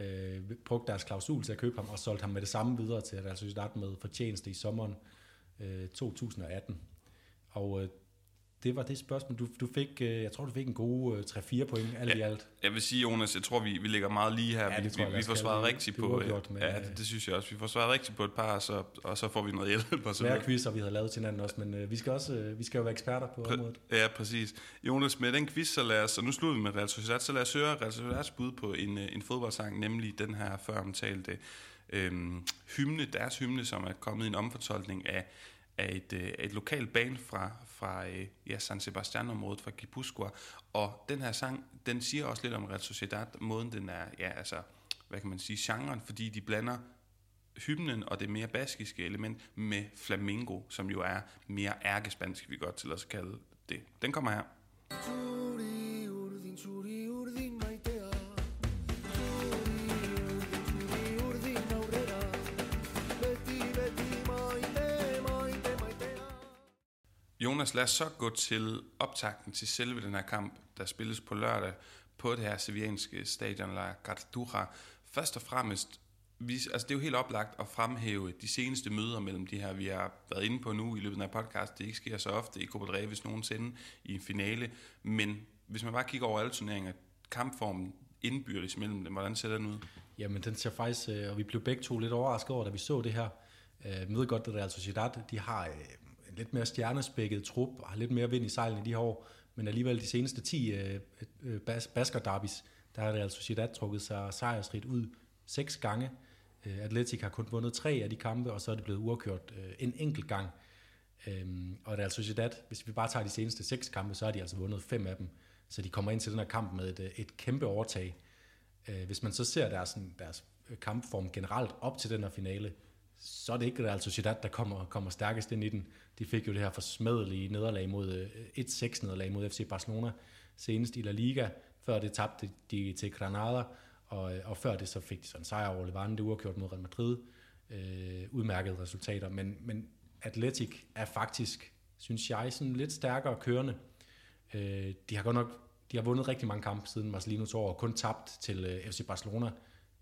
øh, brugte deres klausul til at købe ham, og solgte ham med det samme videre til Real Sociedad med fortjeneste i sommeren øh, 2018. Og øh, det var det spørgsmål. Du, du fik, øh, jeg tror, du fik en god øh, 3-4 point, alt i alt. Jeg vil sige, Jonas, jeg tror, vi, vi ligger meget lige her. Ja, vi, tror vi, vi får svaret rigtigt på... uafgjort, men, ja, øh, det, det, synes jeg også. Vi får svaret rigtigt på et par, og så, og så får vi noget hjælp. Og så Hver quizzer, vi havde lavet til hinanden også, men øh, vi, skal også, øh, vi skal jo være eksperter på området. Ja, præcis. Jonas, med den quiz, så lad os, og nu slutter vi med Real Sociedad, så lad os høre Real Sociedads bud på en, øh, en fodboldsang, nemlig den her før omtalte øhm, hymne, deres hymne, som er kommet i en omfortolkning af af et, øh, et lokalt band fra, fra øh, ja, San Sebastian-området, fra Gipuzkoa. Og den her sang, den siger også lidt om Real Sociedad, måden den er, ja, altså, hvad kan man sige, genren, fordi de blander hymnen og det mere baskiske element med flamingo, som jo er mere ærkespansk, vi godt til at kalde det. Den kommer her. Jonas, lad os så gå til optakten til selve den her kamp, der spilles på lørdag på det her sevianske stadion La Cartura. Først og fremmest, vi, altså det er jo helt oplagt at fremhæve de seneste møder mellem de her, vi har været inde på nu i løbet af podcast. Det ikke sker så ofte i Copa del hvis nogensinde i en finale. Men hvis man bare kigger over alle turneringer, kampformen indbyrdes mellem dem, hvordan ser den ud? Jamen den ser faktisk, øh, og vi blev begge to lidt overrasket over, da vi så det her. Øh, vi ved godt, at Real Sociedad, de har øh, lidt mere stjernespækket trup, og har lidt mere vind i sejlene i de her år, men alligevel de seneste 10 øh, øh, bas basker derbis, der har Real altså Sociedad trukket sig sejrsrigt ud seks gange. Øh, Atletic har kun vundet tre af de kampe, og så er det blevet uafgjort øh, en enkelt gang. Øh, og Real Sociedad, hvis vi bare tager de seneste seks kampe, så har de altså vundet fem af dem. Så de kommer ind til den her kamp med et, øh, et kæmpe overtag. Øh, hvis man så ser deres, deres kampform generelt op til den her finale, så er det ikke Real altså Sociedad, der kommer, kommer stærkest ind i den. De fik jo det her forsmedelige nederlag mod øh, 1-6 nederlag mod FC Barcelona senest i La Liga. Før det tabte de til Granada, og, øh, og før det så fik de sådan en sejr over Levante, uafgjort mod Real Madrid. Øh, udmærkede resultater, men, men Atletic er faktisk, synes jeg, sådan lidt stærkere kørende. Øh, de har godt nok de har vundet rigtig mange kampe siden Marcelino tog over, kun tabt til øh, FC Barcelona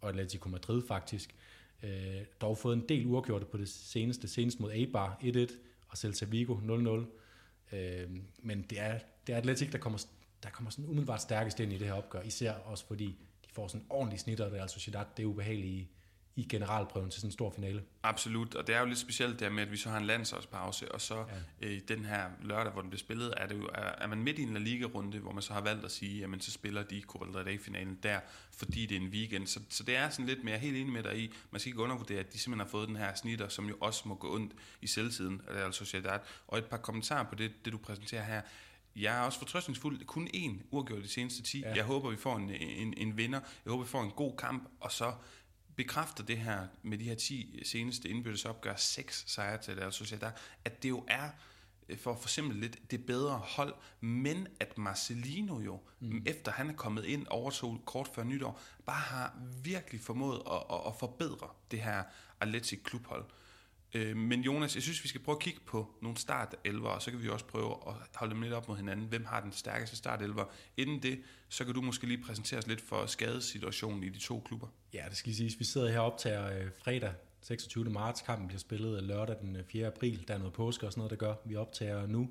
og Atletico Madrid faktisk. Øh, dog fået en del uafgjorte på det seneste, senest mod Eibar 1-1 og Celta Vigo 0-0. Øh, men det er, det er Atletic, der kommer, der kommer sådan umiddelbart stærkest ind i det her opgør, især også fordi de får sådan ordentlige snitter, og det er altså Sociedad, det er ubehagelige i, generalprøven til sådan en stor finale. Absolut, og det er jo lidt specielt der med, at vi så har en landsholdspause, og så ja. øh, den her lørdag, hvor den bliver spillet, er, det jo, er, er man midt i en La Liga-runde, hvor man så har valgt at sige, jamen så spiller de Copa del Rey-finalen der, fordi det er en weekend. Så, så det er sådan lidt mere helt enig med dig i, man skal ikke undervurdere, at de simpelthen har fået den her snitter, som jo også må gå ondt i selvtiden, af Real Sociedad. Og et par kommentarer på det, det du præsenterer her jeg er også fortrøstningsfuld. Kun én uafgjort de seneste 10. Ja. Jeg håber, vi får en, en, en vinder. Jeg håber, vi får en god kamp, og så bekræfter det her med de her 10 seneste indbyttes opgør, 6 sejre til Real Sociedad, at det jo er øh, for at forsimple lidt, det bedre hold, men at Marcelino jo, mm. efter han er kommet ind, overtog kort før nytår, bare har virkelig formået at, at, at forbedre det her Atletic klubhold. Øh, Øh, men Jonas, jeg synes, vi skal prøve at kigge på nogle startelver, og så kan vi også prøve at holde dem lidt op mod hinanden. Hvem har den stærkeste startelver? Inden det, så kan du måske lige præsentere os lidt for skadesituationen i de to klubber. Ja, det skal lige siges. Vi sidder her og optager øh, fredag 26. marts. Kampen bliver spillet øh, lørdag den øh, 4. April. Der er noget påske og sådan noget, der gør. Vi optager nu.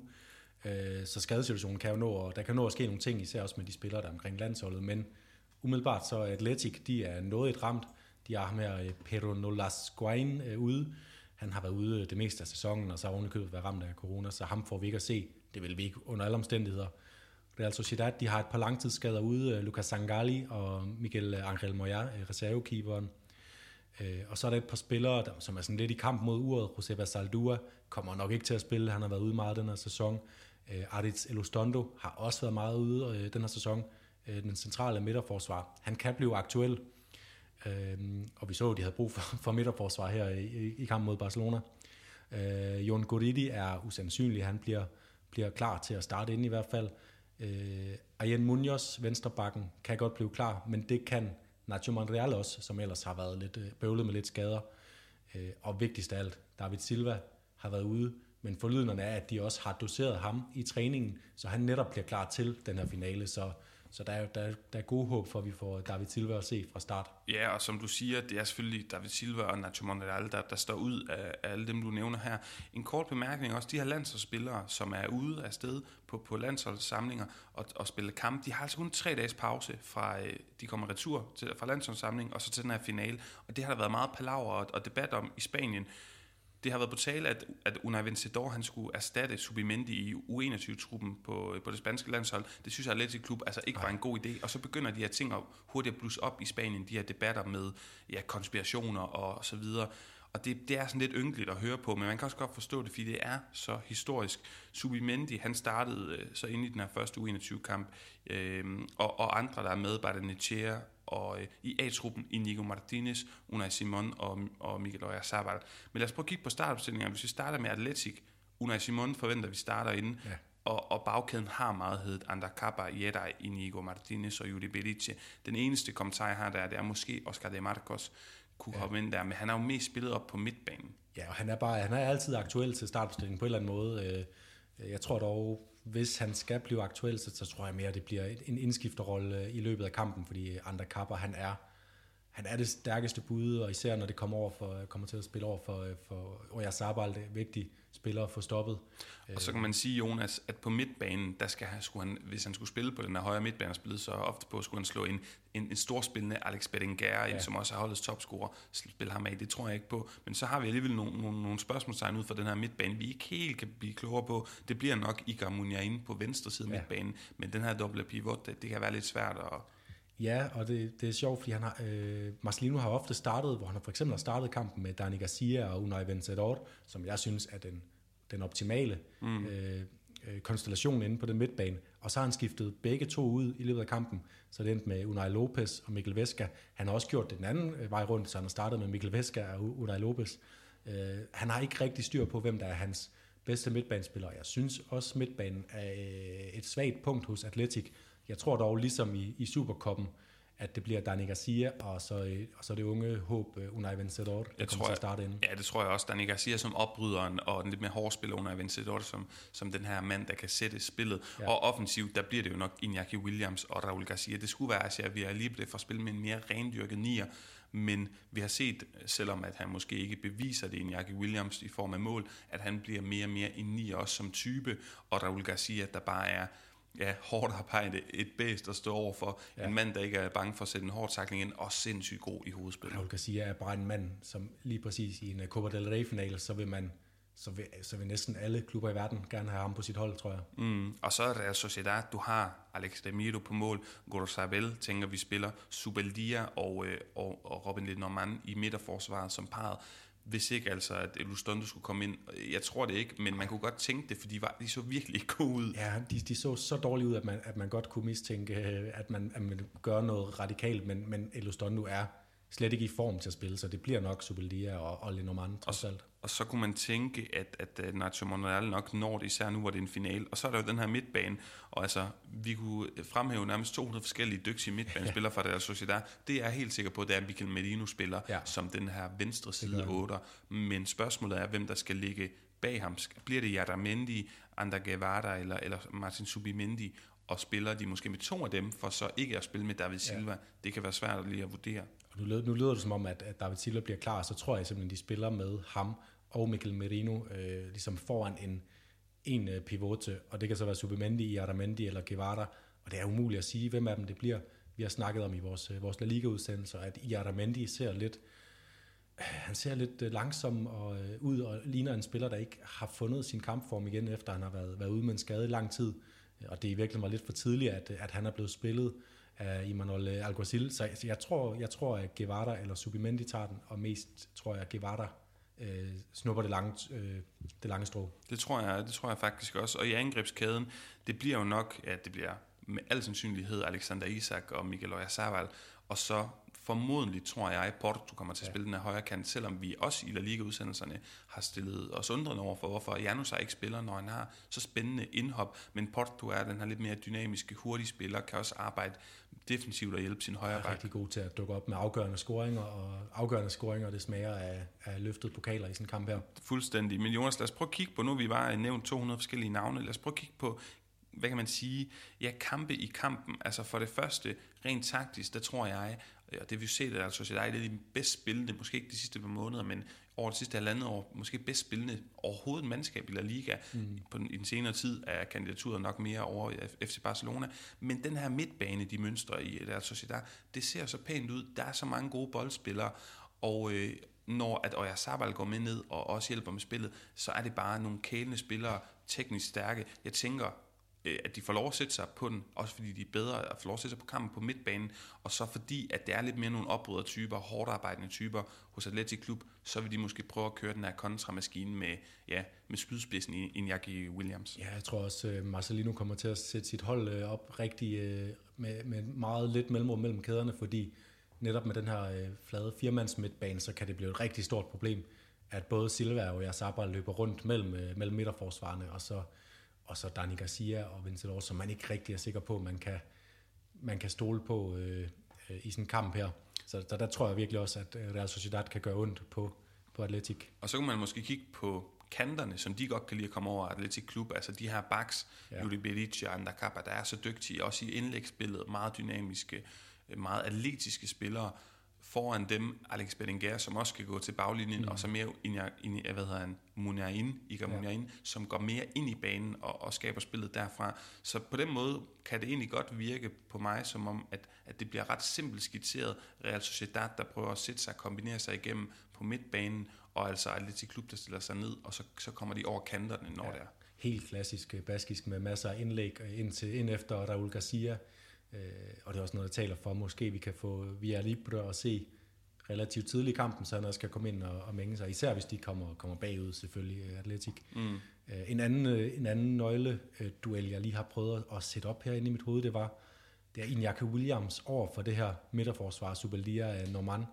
Øh, så skadesituationen kan jo nå, og der kan nå at ske nogle ting, især også med de spillere, der er omkring landsholdet. Men umiddelbart så er Atletic, de er noget et ramt. De har ham her, Pedro Nolascoin, ude han har været ude det meste af sæsonen, og så har ovenikøbet været ramt af corona, så ham får vi ikke at se. Det vil vi ikke under alle omstændigheder. Real Sociedad, de har et par langtidsskader ude, øh, Lucas Sangali og Miguel Angel Moya, øh, reservekeeperen. Øh, og så er der et par spillere, der, som er sådan lidt i kamp mod uret. Joseba Saldua kommer nok ikke til at spille, han har været ude meget den her sæson. Aritz Elustondo har også været meget ude den her sæson. Den centrale midterforsvar. Han kan blive aktuel, Øh, og vi så, at de havde brug for, for midterforsvar her i, i kampen mod Barcelona. Øh, Jon Goridi er usandsynlig, han bliver, bliver klar til at starte ind i hvert fald. Øh, Arjen Munoz, venstrebakken, kan godt blive klar, men det kan Nacho Monreal også, som ellers har været lidt øh, bøvlet med lidt skader. Øh, og vigtigst af alt, David Silva har været ude, men forlydenderne er, at de også har doseret ham i træningen, så han netop bliver klar til den her finale. Så så der er, der, der er gode håb for, at vi får David Silva at se fra start. Ja, og som du siger, det er selvfølgelig David Silva og Nacho Monreal, der, der står ud af, af alle dem, du nævner her. En kort bemærkning også, de her landsholdsspillere, som er ude af sted på, på landsholdssamlinger og, og spiller kamp, de har altså kun tre dages pause fra, øh, de kommer retur til, fra landsholdssamling og så til den her finale. Og det har der været meget palaver og, og debat om i Spanien det har været på tale, at, at Unai Vencedor han skulle erstatte Subimendi i U21-truppen på, på det spanske landshold. Det synes jeg, at Atletic Klub altså ikke var en god idé. Og så begynder de her ting at hurtigt at blusse op i Spanien, de her debatter med ja, konspirationer og så videre. Og det, det er sådan lidt ynkeligt at høre på, men man kan også godt forstå det, fordi det er så historisk. Subimendi, han startede øh, så ind i den her første U21-kamp, øh, og, og andre, der er med, Bardenechea, og øh, i A-truppen Inigo Martinez, Unai Simon og, og Miguel Oyarzabal. Men lad os prøve at kigge på startopstillingen. Hvis vi starter med Atletic, Unai Simon forventer, at vi starter inde, ja. og, og bagkæden har meget heddet Andacapa, Jedai, Inigo Martinez og Juli Berice. Den eneste kommentar, jeg har der, det er måske Oscar de Marcos, kunne ja. komme ind der, men han har jo mest spillet op på midtbanen. Ja, og han er, bare, han er altid aktuel til startopstillingen på en eller anden måde. Øh, jeg tror dog, hvis han skal blive aktuel, så, så tror jeg mere, at det bliver en indskifterrolle øh, i løbet af kampen, fordi Andre Kapper, han er han er det stærkeste bud, og især når det kommer, over for, kommer til at spille over for, for Oyarzabal, det er vigtigt spiller at få stoppet. Og så kan man sige, Jonas, at på midtbanen, der skal, skulle han, hvis han skulle spille på den her højre midtbane, spille så ofte på, skulle han slå en, en, en storspillende Alex Berenguer ja. som også har holdets topscorer, spille ham af. Det tror jeg ikke på. Men så har vi alligevel nogle, nogle, nogle spørgsmålstegn ud for den her midtbane, vi ikke helt kan blive klogere på. Det bliver nok Igar Munyain på venstre side af ja. midtbanen, men den her doble pivot, det, det kan være lidt svært at Ja, og det, det er sjovt, fordi han har, øh, Marcelino har ofte startet, hvor han for eksempel har startet kampen med Dani Garcia og Unai Vencedor, som jeg synes er den, den optimale mm. øh, øh, konstellation inde på den midtbane. Og så har han skiftet begge to ud i løbet af kampen, så det endte med Unai Lopez og Mikkel Vesca. Han har også gjort det den anden øh, vej rundt, så han har startet med Mikkel Vesca og Unai Lopez. Øh, han har ikke rigtig styr på, hvem der er hans bedste midtbanespiller. Jeg synes også, midtbanen er øh, et svagt punkt hos Atletic, jeg tror dog, ligesom i, i Superkoppen, at det bliver Dani Garcia, og så, øh, og så det unge håb uh, Unai Vencedor, der jeg kommer tror, til at starte ind. Ja, det tror jeg også. Dani Garcia som opbryderen, og den lidt mere hårdspiller Unai Vencedor, som, som den her mand, der kan sætte spillet. Ja. Og offensivt, der bliver det jo nok Iñaki Williams og Raul Garcia. Det skulle være, at vi er lige blevet for at spille med en mere rendyrket nier, men vi har set, selvom at han måske ikke beviser det Iñaki Williams i form af mål, at han bliver mere og mere en nier også som type, og Raul Garcia, der bare er ja, hårdt arbejde, et bæst at stå over for. Ja. En mand, der ikke er bange for at sætte en hård takling ind, og sindssygt god i hovedspillet. Jeg kan sige, at er bare en mand, som lige præcis i en uh, Copa del Rey-final, så vil man så vil, så vil næsten alle klubber i verden gerne have ham på sit hold, tror jeg. Mm. Og så er der Sociedad, du har Alex Demiro på mål, Gorosabel tænker vi spiller, Subeldia og, øh, og, og Robin Lenormand i midterforsvaret som parret hvis ikke altså, at Elustondo skulle komme ind. Jeg tror det ikke, men man kunne godt tænke det, for de, var, de så virkelig gode ud. Ja, de, de så så dårligt ud, at man, at man godt kunne mistænke, øh, at man, at man gør noget radikalt, men, men Elustondo er slet ikke i form til at spille, så det bliver nok Subeldia og, og Lenormand trods alt. Og så kunne man tænke, at, at Nacho Monreal nok når det, især nu, hvor det er en final. Og så er der jo den her midtbane, og altså, vi kunne fremhæve nærmest 200 forskellige dygtige midtbanespillere (laughs) ja. fra deres Sociedad. Det er jeg helt sikker på, det er Michael Merino spiller, ja. som den her venstre side 8. Men spørgsmålet er, hvem der skal ligge bag ham. Bliver det Yadamendi, Ander Guevara eller, eller Martin Subimendi? Og spiller de måske med to af dem, for så ikke at spille med David Silva. Ja. Det kan være svært at lige at vurdere. Nu, nu lyder det som om, at, at David Silva bliver klar, så tror jeg simpelthen, de spiller med ham og Michael Merino øh, ligesom foran en, en øh, pivote, og det kan så være Subimendi, Aramendi eller Guevara, og det er umuligt at sige, hvem af dem det bliver. Vi har snakket om i vores, øh, vores La Liga-udsendelser, at Aramendi ser lidt, øh, han ser lidt øh, langsom og, øh, ud og ligner en spiller, der ikke har fundet sin kampform igen, efter han har været, været ude med en skade i lang tid. Og det i virkeligheden var lidt for tidligt, at, at han er blevet spillet af Imanol øh, Alguacil. Så jeg tror, jeg tror, at Guevara eller Subimendi tager den, og mest tror jeg, at Guevara øh, snupper det lange, øh, det lange strå. Det tror, jeg, det tror jeg faktisk også. Og i angrebskæden, det bliver jo nok, at det bliver med al sandsynlighed Alexander Isak og Miguel Oyarzabal, og så formodentlig, tror jeg, Porto kommer til at spille ja. den her højre kant, selvom vi også i La Liga-udsendelserne har stillet os undrende over for, hvorfor Janus ikke spiller, når han har så spændende indhop, men Porto er den her lidt mere dynamiske, hurtige spiller, kan også arbejde defensivt og hjælpe sin højre bak. Er rigtig god til at dukke op med afgørende scoringer, og afgørende scoringer, det smager af, af løftet pokaler i sådan en kamp her. Fuldstændig. Men Jonas, lad os prøve at kigge på, nu vi bare nævnt 200 forskellige navne, lad os prøve at kigge på hvad kan man sige, ja, kampe i kampen. Altså for det første, rent taktisk, der tror jeg, og det vi set, at altså, det er de bedst spillende, måske ikke de sidste par måneder, men over det sidste halvandet år, måske bedst spillende overhovedet mandskab i La Liga. Mm. På den, I den senere tid er kandidaturet nok mere over FC Barcelona. Men den her midtbane, de mønstre i Real Sociedad, det ser så pænt ud. Der er så mange gode boldspillere, og øh, når at Oyarzabal går med ned og også hjælper med spillet, så er det bare nogle kælende spillere, teknisk stærke. Jeg tænker, Øh, at de får lov at sætte sig på den, også fordi de er bedre at få lov at sætte sig på kampen på midtbanen, og så fordi, at det er lidt mere nogle opbrydertyper, hårdt arbejdende typer hos Atletic Klub, så vil de måske prøve at køre den her kontramaskine med, ja, med skydspidsen i Iñaki Williams. Ja, jeg tror også, øh, Marcelino kommer til at sætte sit hold øh, op rigtig med, med meget lidt mellemrum mellem kæderne, fordi netop med den her flade firmands midtbane, så kan det blive et rigtig stort problem, at både Silva og Jasabra løber rundt mellem, mellem midterforsvarerne, og så og så Dani Garcia og Vincent som man ikke rigtig er sikker på, man kan, man kan stole på øh, øh, i sådan en kamp her. Så der, der tror jeg virkelig også, at øh, Real Sociedad kan gøre ondt på, på Atletic. Og så kan man måske kigge på kanterne, som de godt kan lide at komme over Atletic Klub, altså de her backs, ja. Juli Beric og Andakapa, der er så dygtige, også i indlægsspillet, meget dynamiske, øh, meget atletiske spillere, foran dem Alex Berenguer, som også skal gå til baglinjen, mm. og så mere ind i, hvad hedder han, Muniain, Iker ja. Muniain, som går mere ind i banen og, og skaber spillet derfra. Så på den måde kan det egentlig godt virke på mig, som om, at, at det bliver ret simpelt skitseret. Real Sociedad, der prøver at sætte sig og kombinere sig igennem på midtbanen, og altså Atletic Klub, der stiller sig ned, og så, så kommer de over kanterne, når ja. det er. Helt klassisk øh, baskisk med masser af indlæg ind, til, ind efter Raul Garcia, Øh, og det er også noget, der taler for, måske vi kan få Via Libre og se relativt tidligt i kampen, så han også kan komme ind og, og mænge sig, især hvis de kommer, kommer bagud selvfølgelig, øh, Atletik. Mm. Øh, en, anden, øh, en anden nøgle-duel, jeg lige har prøvet at sætte op herinde i mit hoved, det var, det er Iñaki Williams over for det her midterforsvar, Superliga Norman,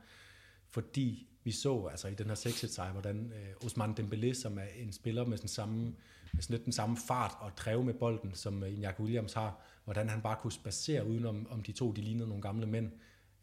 fordi vi så altså i den her 6 sejr, hvordan øh, Osman Dembélé, som er en spiller med, sådan samme, med sådan lidt den samme fart og træve med bolden, som øh, Iñaki Williams har, hvordan han bare kunne spacere udenom om de to, de lignede nogle gamle mænd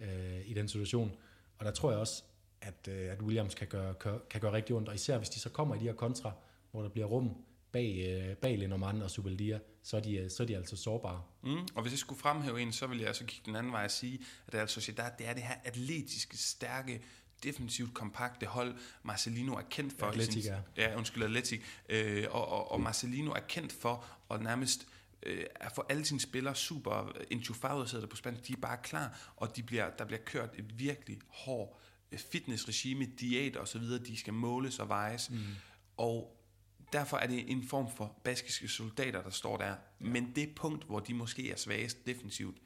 øh, i den situation. Og der tror jeg også, at, øh, at Williams kan gøre, kan gøre rigtig ondt, og især hvis de så kommer i de her kontra, hvor der bliver rum bag, øh, bag Lenormand og Subeldia, så er, de, øh, så er de altså sårbare. Mm, og hvis jeg skulle fremhæve en, så vil jeg altså kigge den anden vej og sige, at det er, altså, der, det er det her atletiske, stærke, defensivt kompakte hold, Marcelino er kendt for. Atletic, sin, ja. undskyld, Atletic. Øh, og, og, og Marcelino er kendt for at nærmest øh, at få alle sine spillere super enchufadet sidder på spansk, de er bare klar, og de bliver, der bliver kørt et virkelig hårdt øh, fitnessregime, diæt og så videre, de skal måles og vejes. Mm. Og derfor er det en form for baskiske soldater, der står der. Ja. Men det punkt, hvor de måske er svagest defensivt,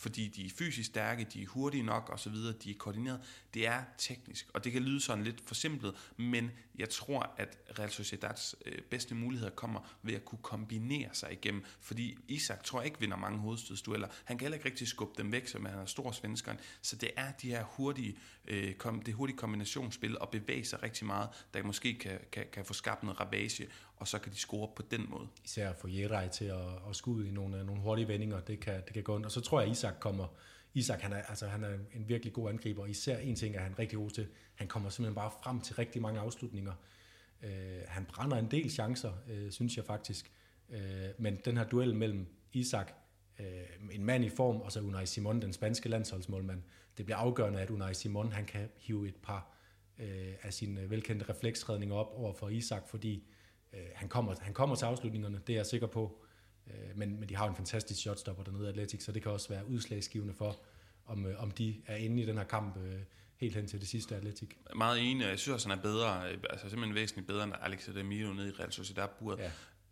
fordi de er fysisk stærke, de er hurtige nok osv., de er koordineret. Det er teknisk, og det kan lyde sådan lidt forsimplet, men jeg tror, at Real Sociedads øh, bedste muligheder kommer ved at kunne kombinere sig igennem, fordi Isak tror jeg ikke vinder mange hovedstødsdueller. Han kan heller ikke rigtig skubbe dem væk, som han er stor svenskeren. Så det er de her hurtige, øh, kom, det hurtige kombinationsspil og bevæge sig rigtig meget, der måske kan, kan, kan få skabt noget ravage, og så kan de score på den måde. Især få Jerej til at, at skudde i nogle, øh, nogle hurtige vendinger, det kan, det kan gå ind. Og så tror jeg, at Isak kommer, Isak han er, altså, han er en virkelig god angriber, især en ting er han rigtig god til, han kommer simpelthen bare frem til rigtig mange afslutninger. Øh, han brænder en del chancer, øh, synes jeg faktisk. Øh, men den her duel mellem Isak, øh, en mand i form, og så Unai Simon, den spanske landsholdsmålmand, det bliver afgørende, at Unai Simon han kan hive et par øh, af sine velkendte refleksredninger op over for Isak, fordi Øh, han, kommer, han kommer til afslutningerne, det er jeg sikker på. Øh, men, men de har en fantastisk shotstopper dernede i Atletic, så det kan også være udslagsgivende for, om, øh, om de er inde i den her kamp øh, helt hen til det sidste Atletic. Meget enig, jeg synes også, han er bedre, altså simpelthen væsentligt bedre end Alex Ademiro nede i Real Sociedad-buret. Ja.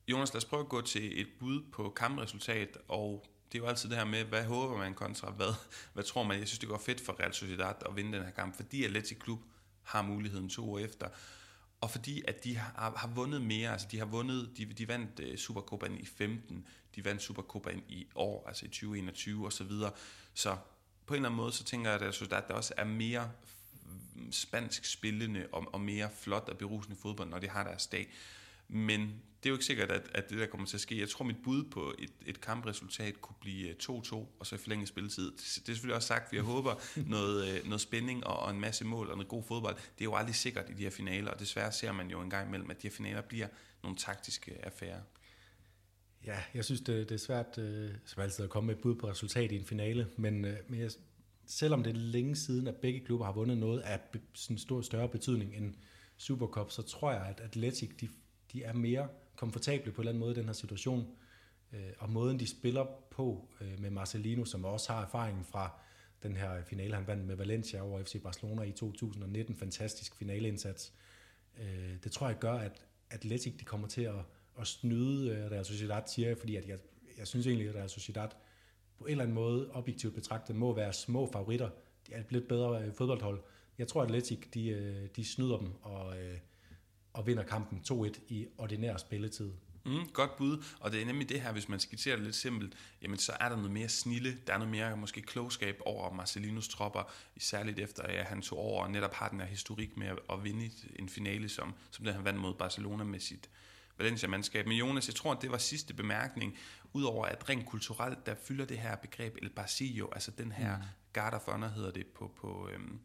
Jonas, lad os prøve at gå til et bud på kampresultat, og det er jo altid det her med, hvad håber man kontra hvad, hvad tror man? Jeg synes, det går fedt for Real Sociedad at vinde den her kamp, fordi Atletic Klub har muligheden to år efter og fordi at de har, har vundet mere, altså de har vundet, de, de vandt uh, Supercopaen i 15, de vandt Supercopaen i år, altså i 2021 og så videre. Så på en eller anden måde, så tænker jeg, at, at der også er mere spansk spillende og, og mere flot og berusende fodbold, når de har deres dag. Men det er jo ikke sikkert, at, at det der kommer til at ske. Jeg tror, mit bud på et, et kampresultat kunne blive 2-2, og så i forlænget spilletid. Det er selvfølgelig også sagt, at jeg håber (laughs) noget, øh, noget spænding og, og en masse mål og noget god fodbold. Det er jo aldrig sikkert i de her finaler, og desværre ser man jo en gang imellem, at de her finaler bliver nogle taktiske affærer. Ja, jeg synes, det, det er svært øh, som altid at komme med et bud på resultat i en finale, men, øh, men jeg, selvom det er længe siden, at begge klubber har vundet noget af sådan stor større betydning end Supercup, så tror jeg, at Atletic de, de er mere komfortable på en eller anden måde i den her situation. Øh, og måden, de spiller på øh, med Marcelino, som også har erfaringen fra den her finale, han vandt med Valencia over FC Barcelona i 2019, fantastisk finaleindsats. Øh, det tror jeg gør, at Atletic de kommer til at, at snyde øh, Real Sociedad, siger jeg, fordi at jeg, jeg synes egentlig, at Real Sociedad på en eller anden måde objektivt betragtet må være små favoritter. De er et lidt bedre øh, fodboldhold. Jeg tror, at Atletic de, øh, de snyder dem og, øh, og vinder kampen 2-1 i ordinær spilletid. Mm, godt bud, og det er nemlig det her, hvis man skitserer det lidt simpelt, jamen så er der noget mere snille, der er noget mere måske klogskab over Marcelinos tropper, særligt efter at han tog over og netop har den her historik med at vinde en finale, som, som den han vandt mod Barcelona med sit Valencia-mandskab. Men Jonas, jeg tror, at det var sidste bemærkning, udover at rent kulturelt, der fylder det her begreb El Barcillo, altså den her mm. Honor hedder det på, på, øhm,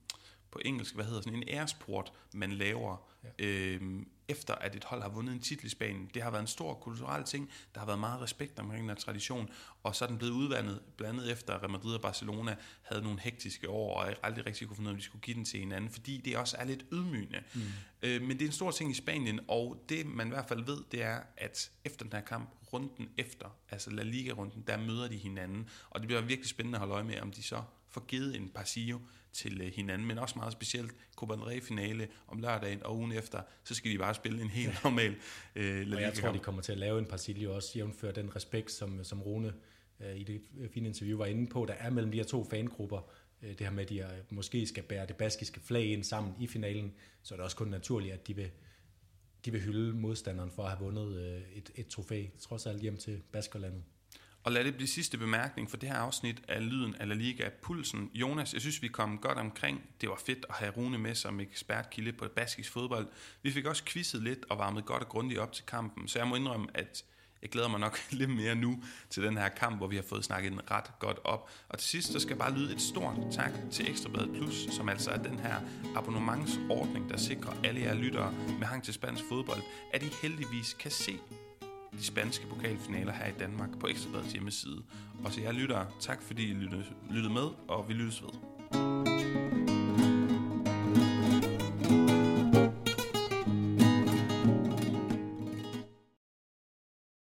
på engelsk, hvad hedder sådan en æresport, man laver, ja. øhm, efter at et hold har vundet en titel i Spanien. Det har været en stor kulturel ting. Der har været meget respekt omkring den her tradition, og så er den blevet udvandet, blandt andet efter Real Madrid og Barcelona havde nogle hektiske år, og aldrig rigtig kunne finde ud af, at de skulle give den til hinanden, fordi det også er lidt ydmygende. Mm. Øh, men det er en stor ting i Spanien, og det man i hvert fald ved, det er, at efter den her kamp, runden efter, altså La Liga-runden, der møder de hinanden, og det bliver virkelig spændende at holde øje med, om de så får givet en Parsillo til øh, hinanden, men også meget specielt Copa del Rey-finale om lørdagen, og ugen efter, så skal de bare spille en helt normal øh, La jeg tror, de kommer til at lave en Parsilio også, jævnfør den respekt, som, som Rune øh, i det fine interview var inde på, der er mellem de her to fangrupper, øh, det her med, at de øh, måske skal bære det baskiske flag ind sammen i finalen, så er det også kun naturligt, at de vil, de vil hylde modstanderen for at have vundet øh, et, et trofæ, trods alt hjem til Baskerlandet. Og lad det blive sidste bemærkning for det her afsnit af Lyden af La Liga Pulsen. Jonas, jeg synes, vi kom godt omkring. Det var fedt at have Rune med som ekspertkilde på baskisk fodbold. Vi fik også quizzet lidt og varmet godt og grundigt op til kampen, så jeg må indrømme, at jeg glæder mig nok (laughs) lidt mere nu til den her kamp, hvor vi har fået snakket den ret godt op. Og til sidst, så skal bare lyde et stort tak til Ekstrabladet Plus, som altså er den her abonnementsordning, der sikrer alle jer lyttere med hang til spansk fodbold, at I heldigvis kan se de spanske pokalfinaler her i Danmark på Ekstrabladets hjemmeside. Og så jeg lytter, tak fordi I lyttede med, og vi lyttes ved.